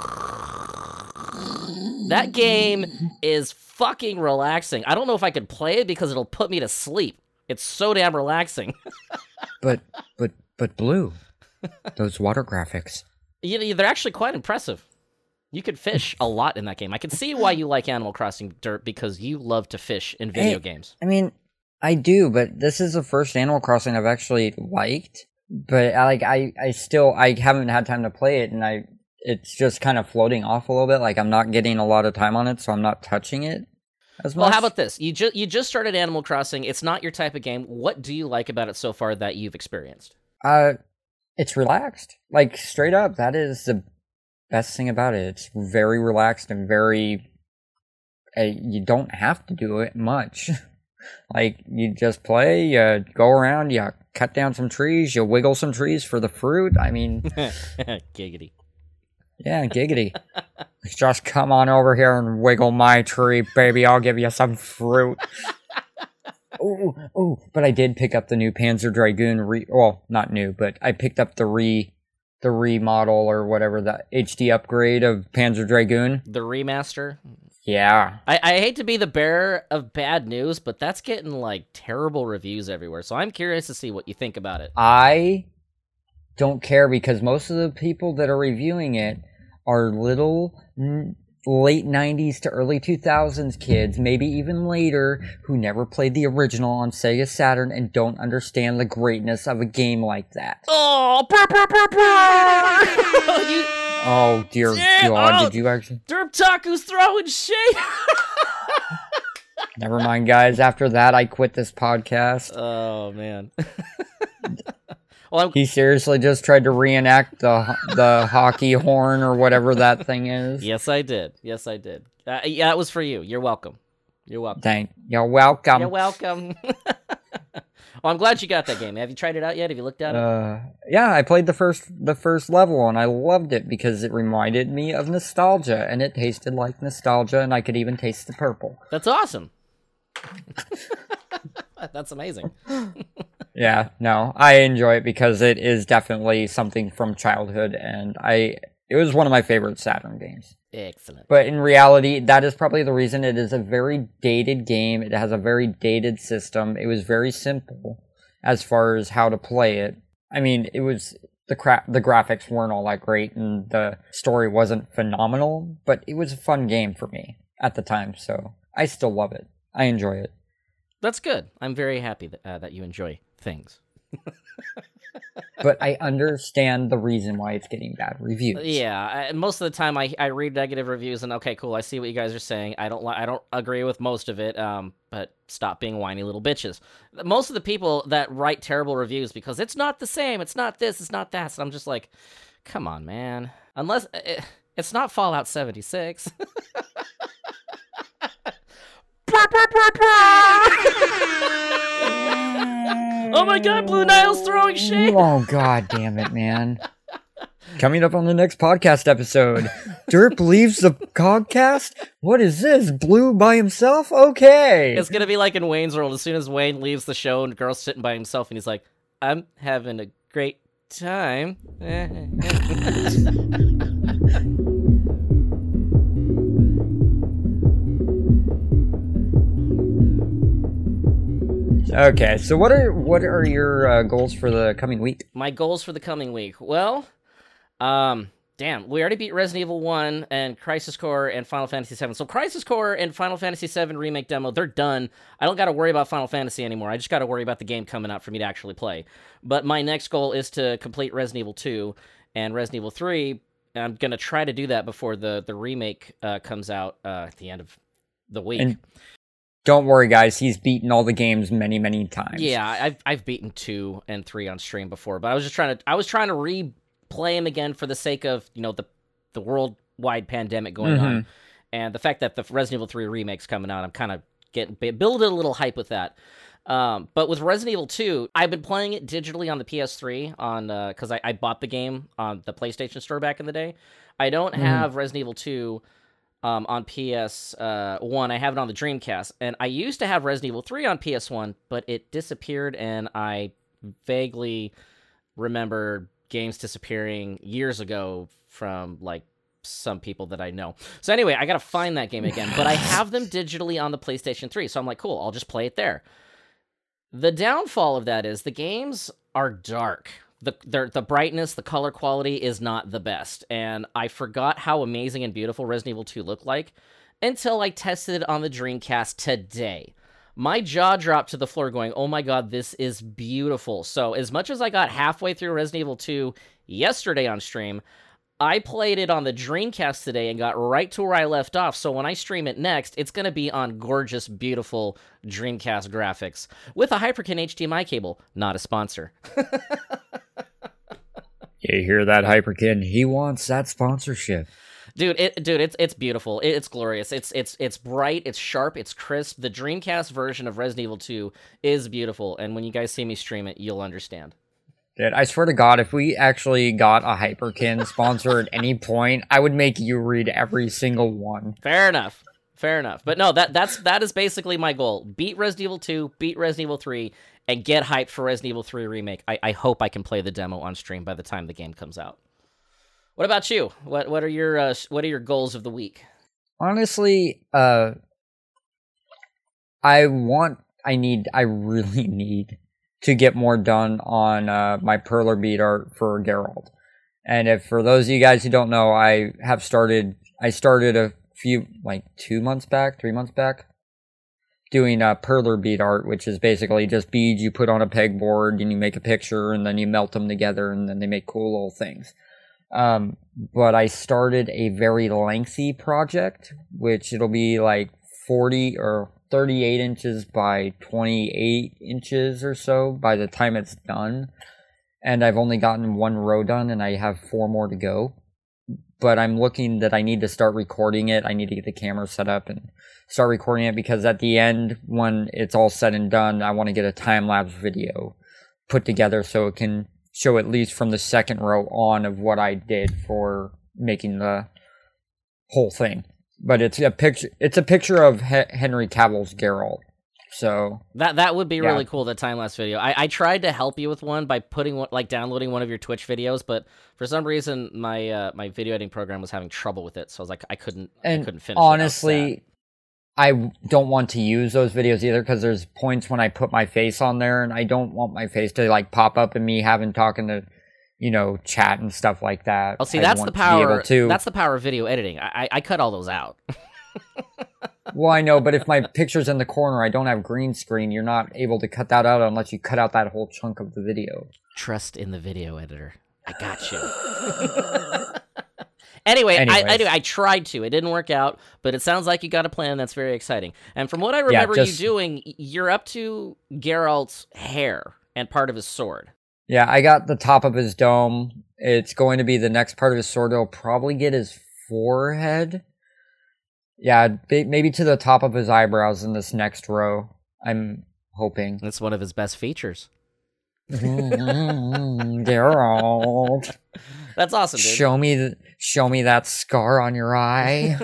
that game is fucking relaxing. I don't know if I could play it because it'll put me to sleep. It's so damn relaxing. But but but blue. Those water graphics. You know, they're actually quite impressive. You could fish a lot in that game. I can see why you like Animal Crossing Derp because you love to fish in video games. I mean, I do, but this is the first Animal Crossing I've actually liked. But I like I I still I haven't had time to play it, and I it's just kind of floating off a little bit. Like I'm not getting a lot of time on it, so I'm not touching it as much. Well, how about this? You just you just started Animal Crossing. It's not your type of game. What do you like about it so far that you've experienced? Uh, it's relaxed. Like straight up, that is the best thing about it. It's very relaxed and very. Uh, you don't have to do it much. like you just play, you go around, you cut down some trees, you wiggle some trees for the fruit. I mean, Giggity. Yeah, giggity. just come on over here and wiggle my tree, baby. I'll give you some fruit. Ooh, ooh, but I did pick up the new Panzer Dragoon re well, not new, but I picked up the re the remodel or whatever the HD upgrade of Panzer Dragoon. The remaster. Yeah. I, I hate to be the bearer of bad news, but that's getting like terrible reviews everywhere. So I'm curious to see what you think about it. I don't care because most of the people that are reviewing it are little mm, late 90s to early 2000s kids, maybe even later, who never played the original on Sega Saturn and don't understand the greatness of a game like that. Oh, brr, brr, brr, brr. you, Oh dear Yeah, God! oh. Did you actually? Derp Taku's throwing shade. Never mind, guys. After that, I quit this podcast. oh man. well, I'm, He seriously just tried to reenact the the hockey horn or whatever that thing is. yes, I did. Yes, I did. Uh, yeah, it was for you. You're welcome. You're welcome. Thank you're welcome. You're welcome. Well, I'm glad you got that game. Have you tried it out yet? Have you looked at it? Uh, yeah, I played the first the first level and I loved it because it reminded me of nostalgia and it tasted like nostalgia and I could even taste the purple. That's awesome. That's amazing. Yeah, no, I enjoy it because it is definitely something from childhood and I it was one of my favorite Saturn games. Excellent. But in reality, that is probably the reason it is a very dated game. It has a very dated system. It was very simple as far as how to play it. I mean, it was the cra- the graphics weren't all that great and the story wasn't phenomenal, but it was a fun game for me at the time, so I still love it. I enjoy it. That's good. I'm very happy that, uh, that you enjoy things. but I understand the reason why it's getting bad reviews. Yeah, I, most of the time I, I read negative reviews and okay, cool. I see what you guys are saying. I don't li- I don't agree with most of it. Um, but stop being whiny little bitches. Most of the people that write terrible reviews because it's not the same, it's not this, it's not that. So I'm just like, come on, man. Unless it, it's not Fallout 76. oh my god, Blue Nile's throwing shade. Oh god damn it, man. Coming up on the next podcast episode, Derp leaves the podcast. What is this? Blue by himself? Okay. It's gonna be like in Wayne's World. As soon as Wayne leaves the show and the girl's sitting by himself, and he's like, "I'm having a great time." Okay, so what are what are your uh, goals for the coming week? My goals for the coming week. Well, um, damn, we already beat Resident Evil 1 and Crisis Core and Final Fantasy 7. So Crisis Core and Final Fantasy 7 remake demo, they're done. I don't got to worry about Final Fantasy anymore. I just got to worry about the game coming out for me to actually play. But my next goal is to complete Resident Evil 2 and Resident Evil 3. I'm going to try to do that before the the remake uh, comes out uh, at the end of the week. And don't worry, guys. He's beaten all the games many, many times. Yeah, I've I've beaten two and three on stream before, but I was just trying to I was trying to replay him again for the sake of you know the the worldwide pandemic going mm-hmm. on, and the fact that the Resident Evil Three remake's coming out. I'm kind of getting building a little hype with that. Um, but with Resident Evil 2, I've been playing it digitally on the PS3 on because uh, I, I bought the game on the PlayStation Store back in the day. I don't mm-hmm. have Resident Evil 2 um, on PS uh, One. I have it on the Dreamcast, and I used to have Resident Evil Three on PS One, but it disappeared, and I vaguely remember games disappearing years ago from like some people that I know. So anyway, I gotta find that game again, but I have them digitally on the PlayStation 3, so I'm like, cool, I'll just play it there. The downfall of that is the games are dark the the brightness, the color quality is not the best, and I forgot how amazing and beautiful Resident Evil 2 looked like until I tested it on the Dreamcast today. My jaw dropped to the floor, going, "Oh my god, this is beautiful!" So, as much as I got halfway through Resident Evil 2 yesterday on stream, I played it on the Dreamcast today and got right to where I left off. So when I stream it next, it's going to be on gorgeous, beautiful Dreamcast graphics with a Hyperkin HDMI cable. Not a sponsor. you hear that, Hyperkin? He wants that sponsorship. Dude, it, dude, it's it's beautiful. It, it's glorious. It's it's it's bright. It's sharp. It's crisp. The Dreamcast version of Resident Evil 2 is beautiful. And when you guys see me stream it, you'll understand. Dude, I swear to God, if we actually got a Hyperkin sponsor at any point, I would make you read every single one. Fair enough. Fair enough. But no, that that's that is basically my goal. Beat Resident Evil 2, beat Resident Evil 3, and get hyped for Resident Evil 3 remake. I, I hope I can play the demo on stream by the time the game comes out. What about you? What what are your uh, what are your goals of the week? Honestly, uh I want I need I really need to get more done on uh, my perler bead art for Geralt. And if for those of you guys who don't know, I have started. I started a few like two months back, three months back, doing a perler bead art, which is basically just beads you put on a pegboard and you make a picture and then you melt them together and then they make cool little things. Um, but I started a very lengthy project, which it'll be like 40 or 38 inches by 28 inches or so by the time it's done. And I've only gotten one row done and I have four more to go. But I'm looking that I need to start recording it. I need to get the camera set up and start recording it because at the end, when it's all said and done, I want to get a time lapse video put together so it can show at least from the second row on of what I did for making the whole thing. But it's a picture. It's a picture of Henry Cavill's Geralt. So That that would be Yeah. really cool. The time lapse video. I, I tried to help you with one by putting one like downloading one of your Twitch videos, but for some reason my uh, my video editing program was having trouble with it. So I was like, I couldn't I couldn't finish. it. I was sad. honestly, I don't want to use those videos either because there's points when I put my face on there, and I don't want my face to like pop up and me having talking to, you know, chat and stuff like that. Oh, see, I that's the power. to- That's the power of video editing. I, I I cut all those out. Well, I know, but if my picture's in the corner, I don't have green screen. You're not able to cut that out unless you cut out that whole chunk of the video. Trust in the video editor. I got you. anyway, I, anyway, I tried to. It didn't work out, but it sounds like you got a plan that's very exciting. And from what I remember just- you doing, you're up to Geralt's hair and part of his sword. Yeah, I got the top of his dome. It's going to be the next part of his sword. It'll probably get his forehead. Yeah, maybe to the top of his eyebrows in this next row. I'm hoping. That's one of his best features. Mm-hmm. Gerald, That's awesome, dude. show me, th- show me that scar on your eye.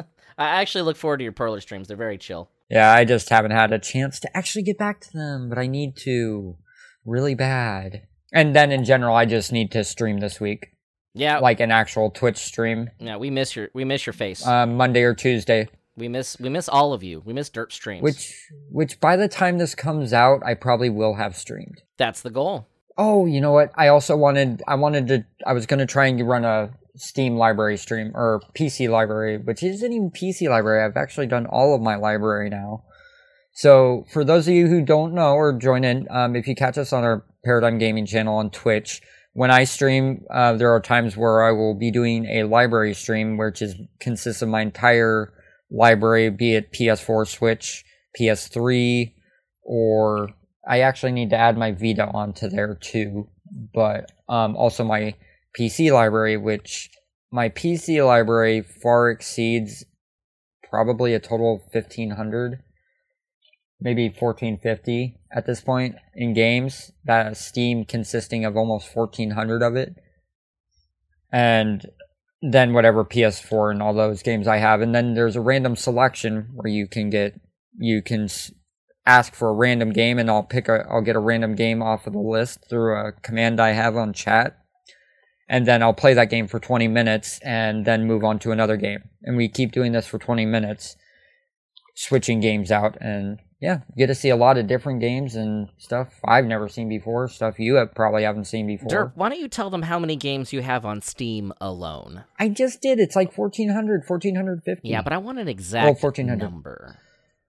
I actually look forward to your Perler streams. They're very chill. yeah, I just haven't had a chance to actually get back to them, but I need to really bad. And then in general, I just need to stream this week, Yeah, like an actual Twitch stream, yeah. We miss your we miss your face. uh, Monday or Tuesday. we miss we miss all of you. We miss Derp streams. Which, which by the time this comes out, I probably will have streamed. that's the goal. Oh, you know what? I also wanted, I wanted to, I was going to try and run a Steam library stream or PC library, which isn't even PC library. I've actually done all of my library now. So for those of you who don't know or join in, um, if you catch us on our Paradigm Gaming channel on Twitch, when I stream, uh, there are times where I will be doing a library stream, which is consists of my entire library, be it PS4, Switch, PS3, or I actually need to add my Vita onto there too, but um, also my PC library, which my PC library far exceeds probably a total of 1500 maybe 1450 at this point in games that steam consisting of almost 1400 of it. And then whatever ps4 and all those games i have. And then there's a random selection where you can get you can ask for a random game and i'll pick a i'll get a random game off of the list through a command i have on chat. And then i'll play that game for 20 minutes and then move on to another game. And we keep doing this for 20 minutes switching games out and yeah, you get to see a lot of different games and stuff I've never seen before, stuff you have probably haven't seen before. Derp, why don't you tell them how many games you have on Steam alone? I just did. It's like 1400, 1450. Yeah, but I want an exact 1400. number.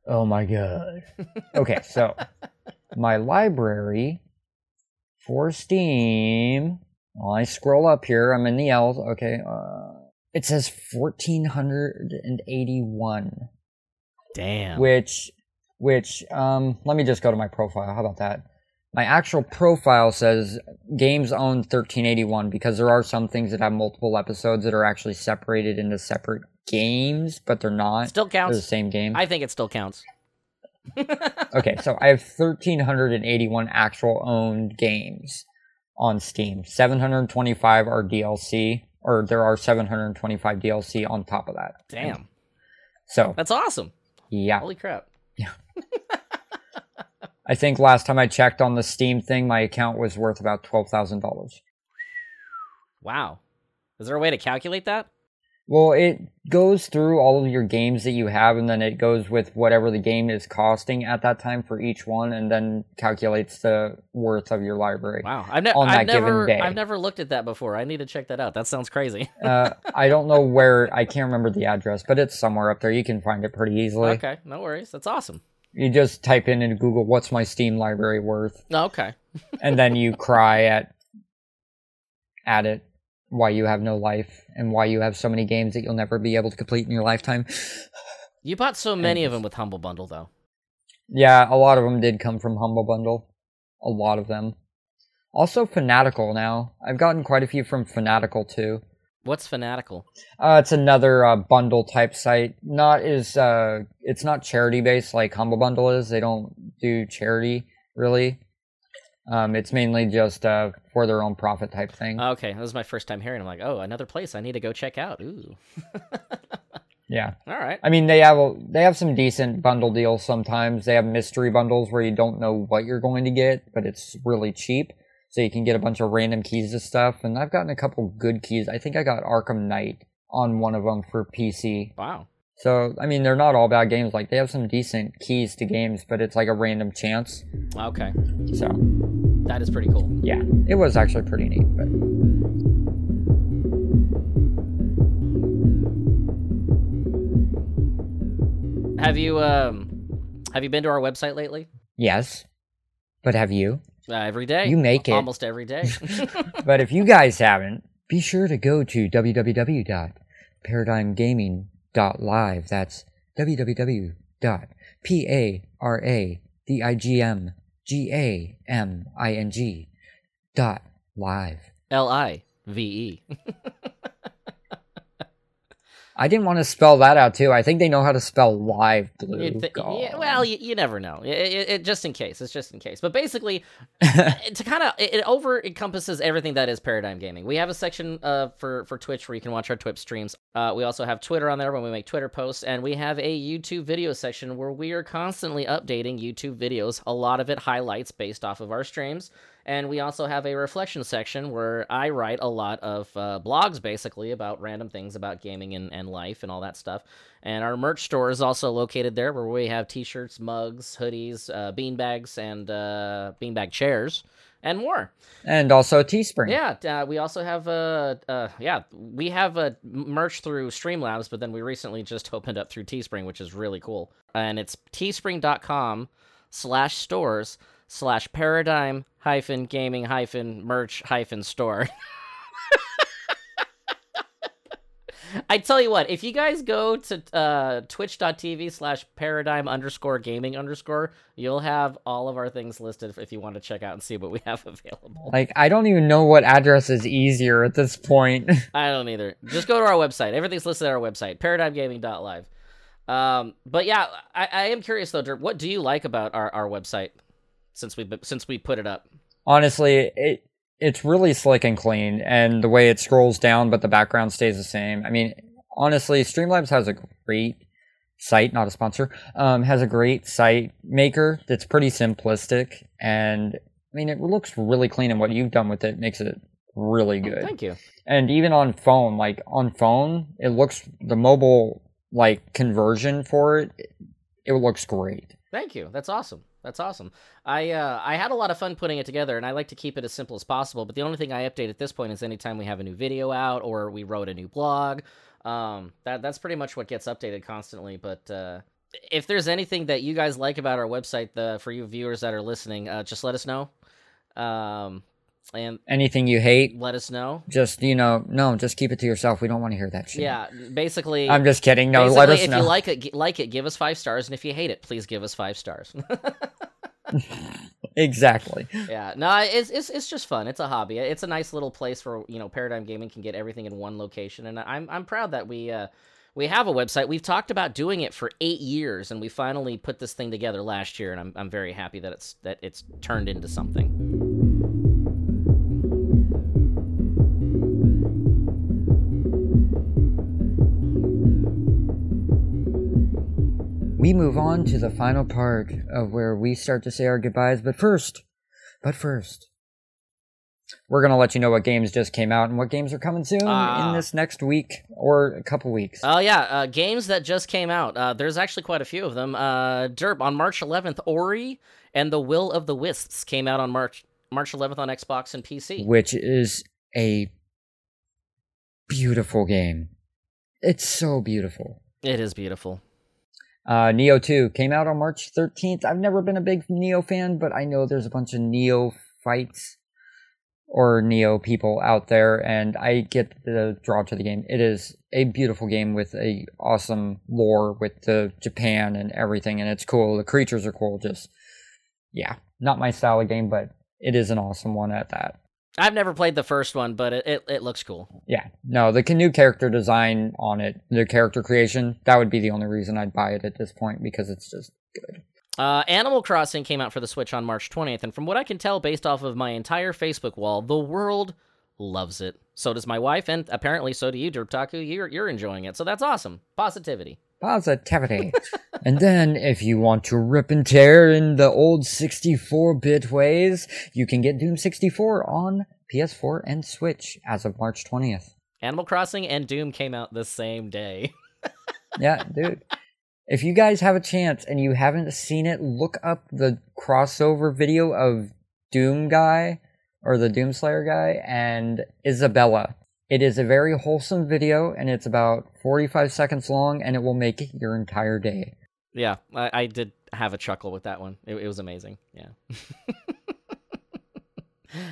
Oh my god. okay, so my library for Steam. Well, I scroll up here. I'm in the L's. Okay. Uh, it says 1481. Damn. which which um let me just go to my profile how about that my actual profile says games own 1381 because there are some things that have multiple episodes that are actually separated into separate games but they're not still counts. they're the same game I think it still counts. okay so i have 1381 actual owned games on steam 725 are dlc or there are 725 dlc on top of that Damn. so That's awesome. yeah Holy crap. I think last time I checked on the Steam thing, my account was worth about twelve thousand dollars. Wow. Is there a way to calculate that? Well, it goes through all of your games that you have, and then it goes with whatever the game is costing at that time for each one, and then calculates the worth of your library. Wow. I've, ne- On I've given never day. I've never looked at that before. I need to check that out. That sounds crazy. uh, I don't know where I can't remember the address, but it's somewhere up there. You can find it pretty easily. okay, no worries. That's awesome. You just type in into Google, "What's my Steam library worth?" Oh, okay. and then you cry at at it why you have no life and why you have so many games that you'll never be able to complete in your lifetime. You bought so many of them with Humble Bundle though. Yeah, a lot of them did come from Humble Bundle. A lot of them. Also Fanatical now. I've gotten quite a few from Fanatical too. What's Fanatical? Uh, it's another uh, bundle type site. Not as uh, it's not charity based like Humble Bundle is. They don't do charity really. Um, it's mainly just uh, for their own profit type thing. Okay, this is my first time hearing. I'm like, oh, another place I need to go check out. Ooh. yeah. All right. I mean, they have a, they have some decent bundle deals sometimes. They have mystery bundles where you don't know what you're going to get, but it's really cheap, so you can get a bunch of random keys to stuff. And I've gotten a couple good keys. I think I got Arkham Knight on one of them for PC. Wow. So I mean, they're not all bad games. Like they have some decent keys to games, but it's like a random chance. Okay. So That is pretty cool. yeah, it was actually pretty neat. But Have you um have you been to our website lately? yes, but have you? Uh, every day. You make it. almost every day. But if you guys haven't, be sure to go to www.paradigmgaming.live. That's www.paradigmgaming dot live. L I V E. I didn't want to spell that out too. I think they know how to spell live blue. God. yeah, well, you, you never know. It, it, it- just in case. It's just in case. But basically, to kind of it, it over encompasses everything that is Paradigm Gaming. We have a section uh, for for Twitch where you can watch our Twitch streams. Uh, we also have Twitter on there when we make Twitter posts, and we have a YouTube video section where we are constantly updating YouTube videos. A lot of it highlights based off of our streams. And we also have a reflection section where I write a lot of uh, blogs basically about random things about gaming and, and life and all that stuff. And our merch store is also located there where we have t shirts, mugs, hoodies, uh, bean bags, and uh, beanbag chairs, and more. and also Teespring. Yeah, uh, we also have uh, uh, yeah, we have a merch through Streamlabs, but then we recently just opened up through Teespring, which is really cool. And it's teespring.com slash stores slash paradigm hyphen gaming hyphen merch hyphen store. I tell you what, if you guys go to uh, twitch.tv slash paradigm underscore gaming underscore, you'll have all of our things listed if you want to check out and see what we have available. Like I don't even know what address is easier at this point. I don't either. Just go to our website. Everything's listed at our website, paradigmgaming.live. Um, but yeah, I, I am curious though, Derp, what do you like about our, our website since we since we put it up? Honestly, it it's really slick and clean, and the way it scrolls down, but the background stays the same. I mean, honestly, Streamlabs has a great site, not a sponsor. Um, has a great site maker that's pretty simplistic, and I mean, it looks really clean, and what you've done with it makes it really good. Thank you. and even on phone like on phone it looks the mobile like conversion for it it looks great Thank you. That's awesome. That's awesome. I uh, I had a lot of fun putting it together, and I like to keep it as simple as possible. But the only thing I update at this point is anytime we have a new video out or we wrote a new blog. Um, that that's pretty much what gets updated constantly. But uh, if there's anything that you guys like about our website, the for you viewers that are listening, uh, just let us know. Um, and anything you hate let us know. just you know no just keep it to yourself we don't want to hear that shit Yeah, basically. i'm just kidding no let us know. if know you like it, like it, give us five stars, and if you hate it, please give us five stars. exactly yeah no it's, it's it's just fun it's a hobby it's a nice little place where you know paradigm gaming can get everything in one location and i'm i'm proud that we uh we have a website we've talked about doing it for eight years and we finally put this thing together last year and i'm, I'm very happy that it's that it's turned into something we move on to the final part of where we start to say our goodbyes but first but first we're going to let you know what games just came out and what games are coming soon Ah. in this next week or a couple weeks oh yeah uh, games that just came out uh, there's actually quite a few of them uh derp on march 11th ori and the will of the wisps came out on march march 11th on xbox and pc which is a beautiful game. It's so beautiful. it is beautiful Uh, Nioh 2 came out on March 13th. I've never been a big Nioh fan, but I know there's a bunch of Nioh fights or Nioh people out there, and I get the draw to the game. It is a beautiful game with a awesome lore with the Japan and everything, and it's cool. The creatures are cool. Just yeah, not my style of game, but it is an awesome one at that. I've never played the first one, but it, it, it looks cool. Yeah, no, the new character design on it, the character creation, that would be the only reason I'd buy it at this point because it's just good. Uh, Animal Crossing came out for the Switch on March 20th, and from what I can tell based off of my entire Facebook wall, the world loves it. So does my wife, and apparently so do you, Derp Taku. You're, you're enjoying it, so that's awesome. Positivity. Positivity. and then, if you want to rip and tear in the old 64 bit ways, you can get Doom 64 on PS4 and Switch as of March 20th. Animal Crossing and Doom came out the same day. yeah, dude. If you guys have a chance and you haven't seen it, look up the crossover video of Doom Guy or the Doomslayer guy and Isabelle. It is a very wholesome video and it's about 45 seconds long and it will make your entire day. Yeah, I, I did have a chuckle with that one. It, it was amazing. Yeah.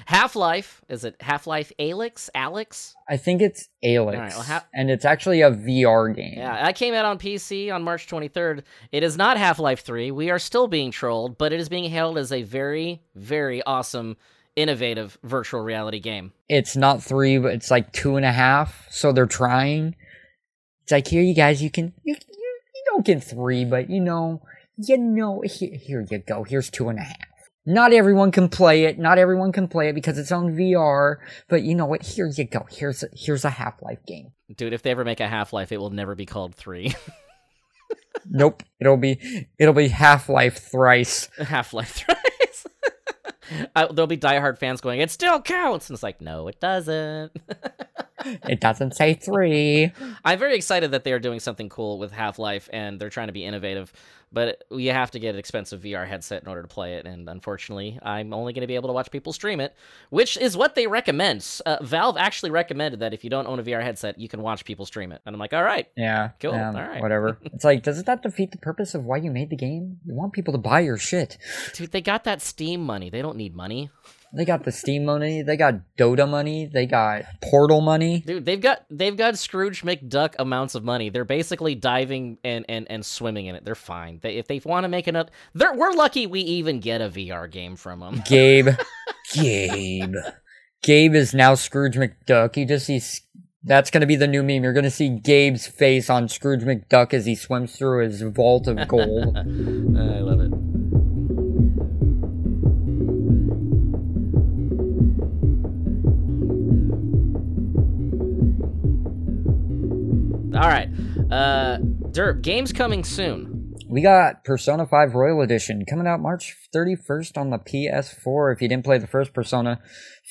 Half Life is it Half Life Alex? Alex? I think it's Alyx, well, ha- and it's actually a VR game. Yeah, that came out on PC on March 23rd. It is not Half Life 3. We are still being trolled, but it is being hailed as a very, very awesome innovative virtual reality game. It's not three, but it's like two and a half. So they're trying. It's like here, you guys, you can you you, you don't get three, but you know, you know, here, here you go. Here's two and a half. Not everyone can play it. Not everyone can play it because it's on VR. But you know what? Here you go. Here's a, here's a Half Life game. Dude, if they ever make a Half Life, it will never be called three. nope. It'll be it'll be Half Life thrice. Half Life thrice. I, there'll be diehard fans going, "It still counts," and it's like, no, it doesn't. it doesn't say three. I'm very excited that they are doing something cool with Half Life, and they're trying to be innovative but you have to get an expensive VR headset in order to play it. And unfortunately, I'm only going to be able to watch people stream it, which is what they recommend. Uh, Valve actually recommended that if you don't own a VR headset, you can watch people stream it. And I'm like, all right, yeah, cool, all right, whatever. it's like, doesn't that defeat the purpose of why you made the game? You want people to buy your shit, dude. They got that Steam money. They don't need money. They got the Steam money. They got Dota money. They got Portal money. Dude, they've got they've got Scrooge McDuck amounts of money. They're basically diving and and, and swimming in it. They're fine. They, if they want to make another, they're, we're lucky we even get a VR game from them. Gabe, Gabe, Gabe is now Scrooge McDuck. You just see that's going to be the new meme. You're going to see Gabe's face on Scrooge McDuck as he swims through his vault of gold. All right. Uh, Derp, games coming soon. We got Persona 5 Royal Edition coming out March 31st on the PS4. If you didn't play the first Persona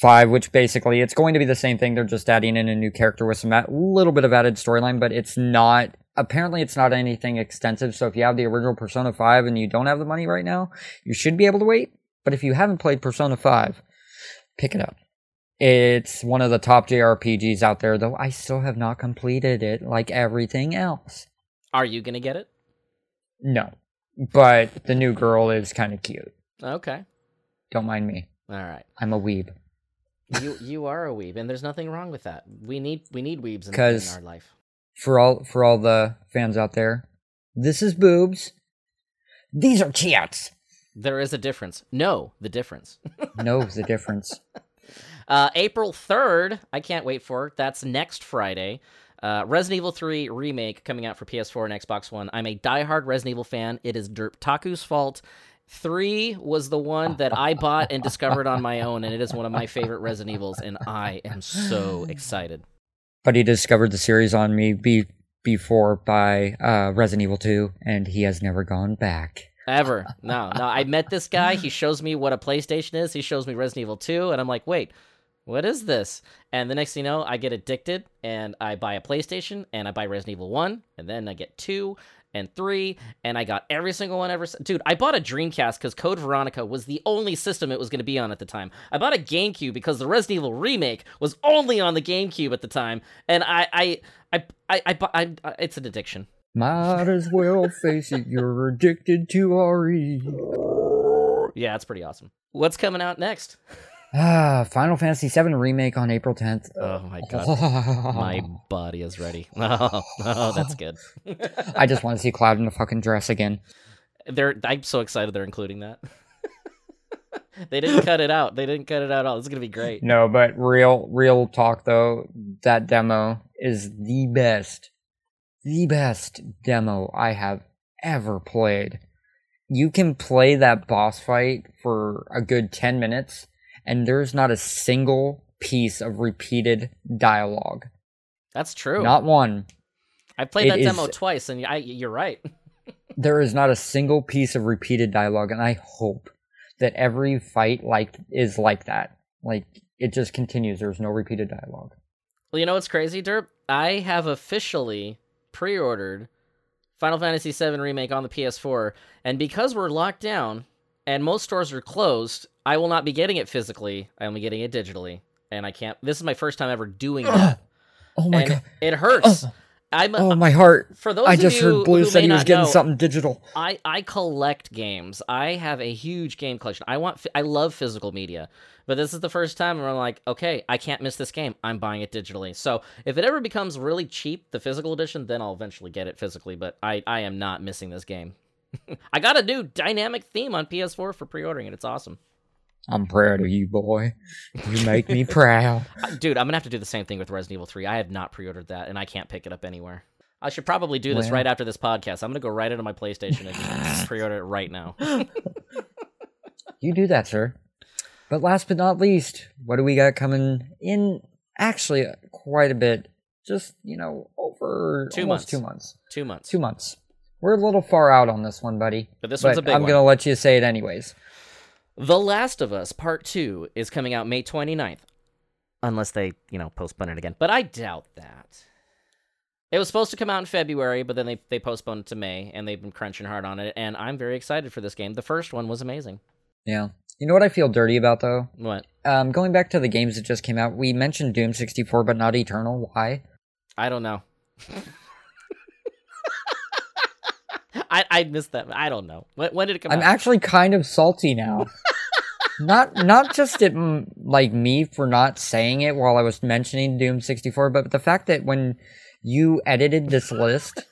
5, which basically it's going to be the same thing, they're just adding in a new character with some a little bit of added storyline, but it's not apparently it's not anything extensive. So if you have the original Persona 5 and you don't have the money right now, you should be able to wait. But if you haven't played Persona 5, pick it up. It's one of the top JRPGs out there, though I still have not completed it like everything else. Are you going to get it? No. But the new girl is kind of cute. Okay. Don't mind me. All right. I'm a weeb. you you are a weeb, and there's nothing wrong with that. We need we need weebs in, in our life. For all for all the fans out there, this is boobs. These are tits. There is a difference. No, the difference. no, the difference. Uh, April 3rd, I can't wait for it. That's next Friday. Uh, Resident Evil 3 Remake coming out for PS4 and Xbox One. I'm a diehard Resident Evil fan. It is Derp Taku's fault. 3 was the one that I bought and discovered on my own, and it is one of my favorite Resident Evils, and I am so excited. But he discovered the series on me be- before by uh, Resident Evil 2, and he has never gone back. Ever. No, no. I met this guy. He shows me what a PlayStation is. He shows me Resident Evil 2, and I'm like, wait, what is this? And the next thing you know, I get addicted and I buy a PlayStation and I buy Resident Evil 1 and then I get 2 and 3 and I got every single one ever. Dude, I bought a Dreamcast because Code Veronica was the only system it was going to be on at the time. I bought a GameCube because the Resident Evil remake was only on the GameCube at the time. And I, I, I, I, I, I, I uh, it's an addiction. Might as well face it, you're addicted to RE. Yeah, it's pretty awesome. What's coming out next? Ah, Final Fantasy VII Remake on April 10th. Oh my god. my body is ready. Oh, oh that's good. I just want to see Cloud in a fucking dress again. They're I'm so excited they're including that. They didn't cut it out. They didn't cut it out at all. This is gonna be great. No, but real real talk though, that demo is the best, the best demo I have ever played. You can play that boss fight for a good 10 minutes and there's not a single piece of repeated dialogue. That's true. Not one. I played it that demo is- twice, and I, you're right. There is not a single piece of repeated dialogue and I hope that every fight like is like that. Like it just continues. There's no repeated dialogue. Well, you know what's crazy, Derp? I have officially pre-ordered Final Fantasy VII Remake on the PS4, and because we're locked down and most stores are closed, I will not be getting it physically. I will be getting it digitally, and I can't. This is my first time ever doing that, Oh my and god. it hurts. I'm Oh my heart. for those of you who I just heard Blue said he was getting know, something digital. I I collect games. I have a huge game collection. I want I love physical media. But this is the first time where I'm like, okay, I can't miss this game. I'm buying it digitally. So if it ever becomes really cheap, the physical edition, then I'll eventually get it physically. But I, I am not missing this game. I got a new dynamic theme on PS4 for pre-ordering it. It's awesome, I'm proud of you, boy. You make me proud. Dude. I'm gonna have to do the same thing with Resident Evil 3. I have not pre-ordered that, and I can't pick it up anywhere. I should probably do this Well. right after this podcast. I'm gonna go right into my PlayStation and just pre-order it right now. You do that, sir. But last but not least, what do we got coming in? Actually, quite a bit. Just you know, over Two months. two months. Two months. Two months. We're a little far out on this one, buddy. But this but one's a big I'm one. gonna let you say it anyways. The Last of Us Part 2 is coming out May 29th. Unless they, you know, postpone it again. But I doubt that. It was supposed to come out in February, but then they, they postponed it to May, and they've been crunching hard on it, and I'm very excited for this game. The first one was amazing. Yeah. You know what I feel dirty about though? What? Um, going back to the games that just came out, we mentioned Doom 64, but not Eternal. Why? I don't know. I, I missed that. I don't know. When, when did it come I'm out? actually kind of salty now. not not just at mm, like me for not saying it while I was mentioning Doom 64, but the fact that when you edited this list,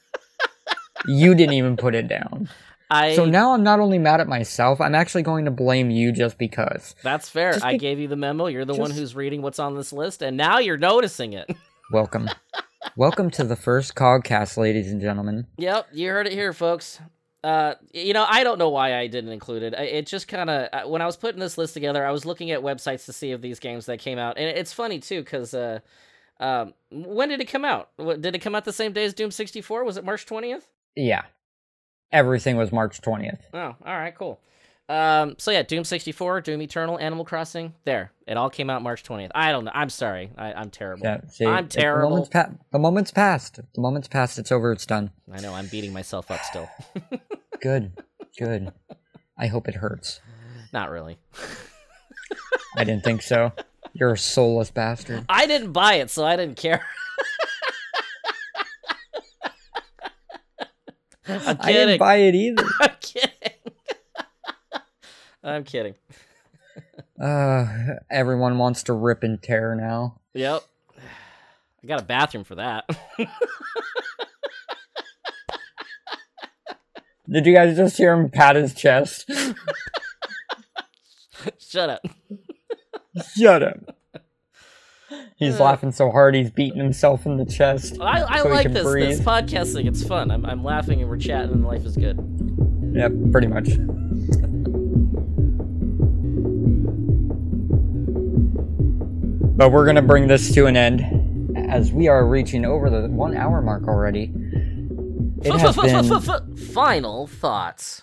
you didn't even put it down. I, So now I'm not only mad at myself, I'm actually going to blame you just because. that's fair. just I be- gave you the memo. You're the one who's reading what's on this list, and now you're noticing it. Welcome. Welcome to the first Cogcast, ladies and gentlemen. Yep, you heard it here, folks. Uh, you know, I don't know why I didn't include it. It just kind of when I was putting this list together, I was looking at websites to see of these games that came out, and it's funny too because uh, um, when did it come out? Did it come out the same day as Doom sixty four? Was it March twentieth? Yeah. Everything was March 20th. Oh, all right, cool. Um, so yeah, Doom sixty four, Doom Eternal, Animal Crossing. There, it all came out March twentieth. I don't know. I'm sorry. I, I'm terrible. Yeah, see, I'm terrible. The moment's, pa- the moment's passed. The moment's passed. It's over. It's done. I know. I'm beating myself up still. Good. Good. I hope it hurts. Not really. I didn't think so. You're a soulless bastard. I didn't buy it, so I didn't care. I'm I didn't buy it either. I'm kidding. I'm kidding. Uh, everyone wants to rip and tear now. Yep. I got a bathroom for that. Did you guys just hear him pat his chest? Shut up. Shut up. He's laughing so hard he's beating himself in the chest. I, I So like this breathe. this podcasting. It's fun. I'm I'm laughing and we're chatting and life is good. Yep, pretty much. But we're gonna bring this to an end as we are reaching over the one hour mark already. It has been Final thoughts.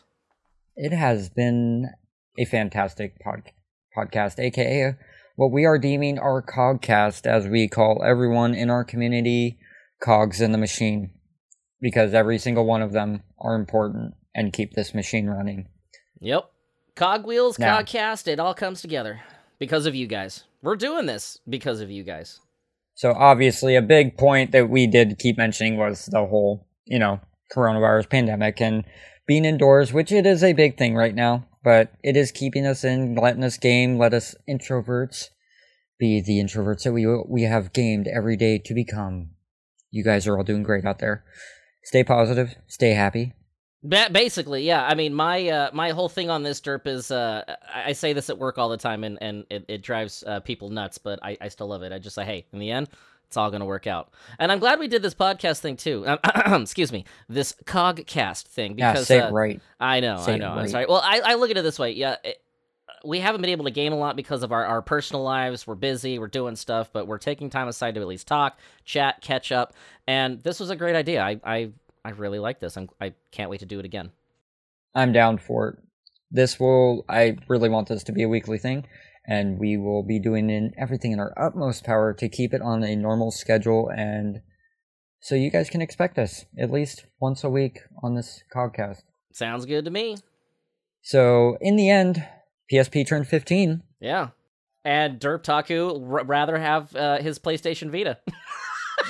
it has been a fantastic pod- podcast, aka what we are deeming our cogcast, as we call everyone in our community cogs in the machine, because every single one of them are important and keep this machine running. Yep. Cogwheels, Now- Cogcast, it all comes together because of you guys. We're doing this because of you guys. So obviously, a big point that we did keep mentioning was the whole, you know, coronavirus pandemic and being indoors, which it is a big thing right now. But it is keeping us in, letting us game, let us introverts be the introverts that we we have gamed every day to become. You guys are all doing great out there. Stay positive, stay happy, Ba- basically, yeah. I mean, my uh, my whole thing on this derp is uh, I-, I say this at work all the time, and and it, it drives uh, people nuts, but I, I still love it. I just say, hey, in the end, it's all gonna work out. And I'm glad we did this podcast thing too. Um, excuse me, this cogcast thing Yeah, because say uh, it right. I know, Say I know. I'm sorry. Well, I, I look at it this way. Yeah, it, we haven't been able to game a lot because of our, our personal lives. We're busy, we're doing stuff, but we're taking time aside to at least talk, chat, catch up. And this was a great idea. I I, I really like this. I'm, I can't wait to do it again. I'm down for it. This will, I really want this to be a weekly thing, and we will be doing in everything in our utmost power to keep it on a normal schedule, and so you guys can expect us at least once a week on this podcast. Sounds good to me. So in the end, PSP turned 15. Yeah. And Derp Taku r- rather have uh, his PlayStation Vita.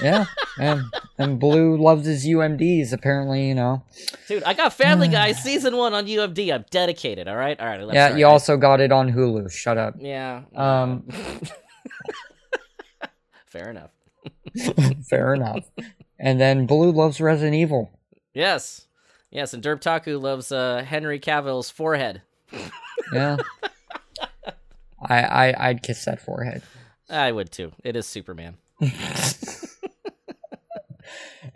Yeah, and and Blue loves his UMDs. Apparently, you know. Dude, I got Family Guy season one on UMD. I'm dedicated. All right, all right. yeah, you right. also got it on Hulu. Shut up. Yeah. Um, Fair enough. fair enough. And then Blue loves Resident Evil. Yes. Yes, and Derp Taku loves uh, Henry Cavill's forehead. Yeah. I, I I'd kiss that forehead. I would too. It is Superman.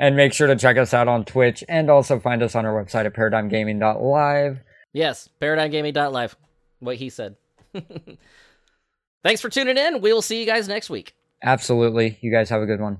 And make sure to check us out on Twitch and also find us on our website at paradigmgaming.live. Yes, ParadigmGaming.live. What he said. Thanks for tuning in. We will see you guys next week. Absolutely. You guys have a good one.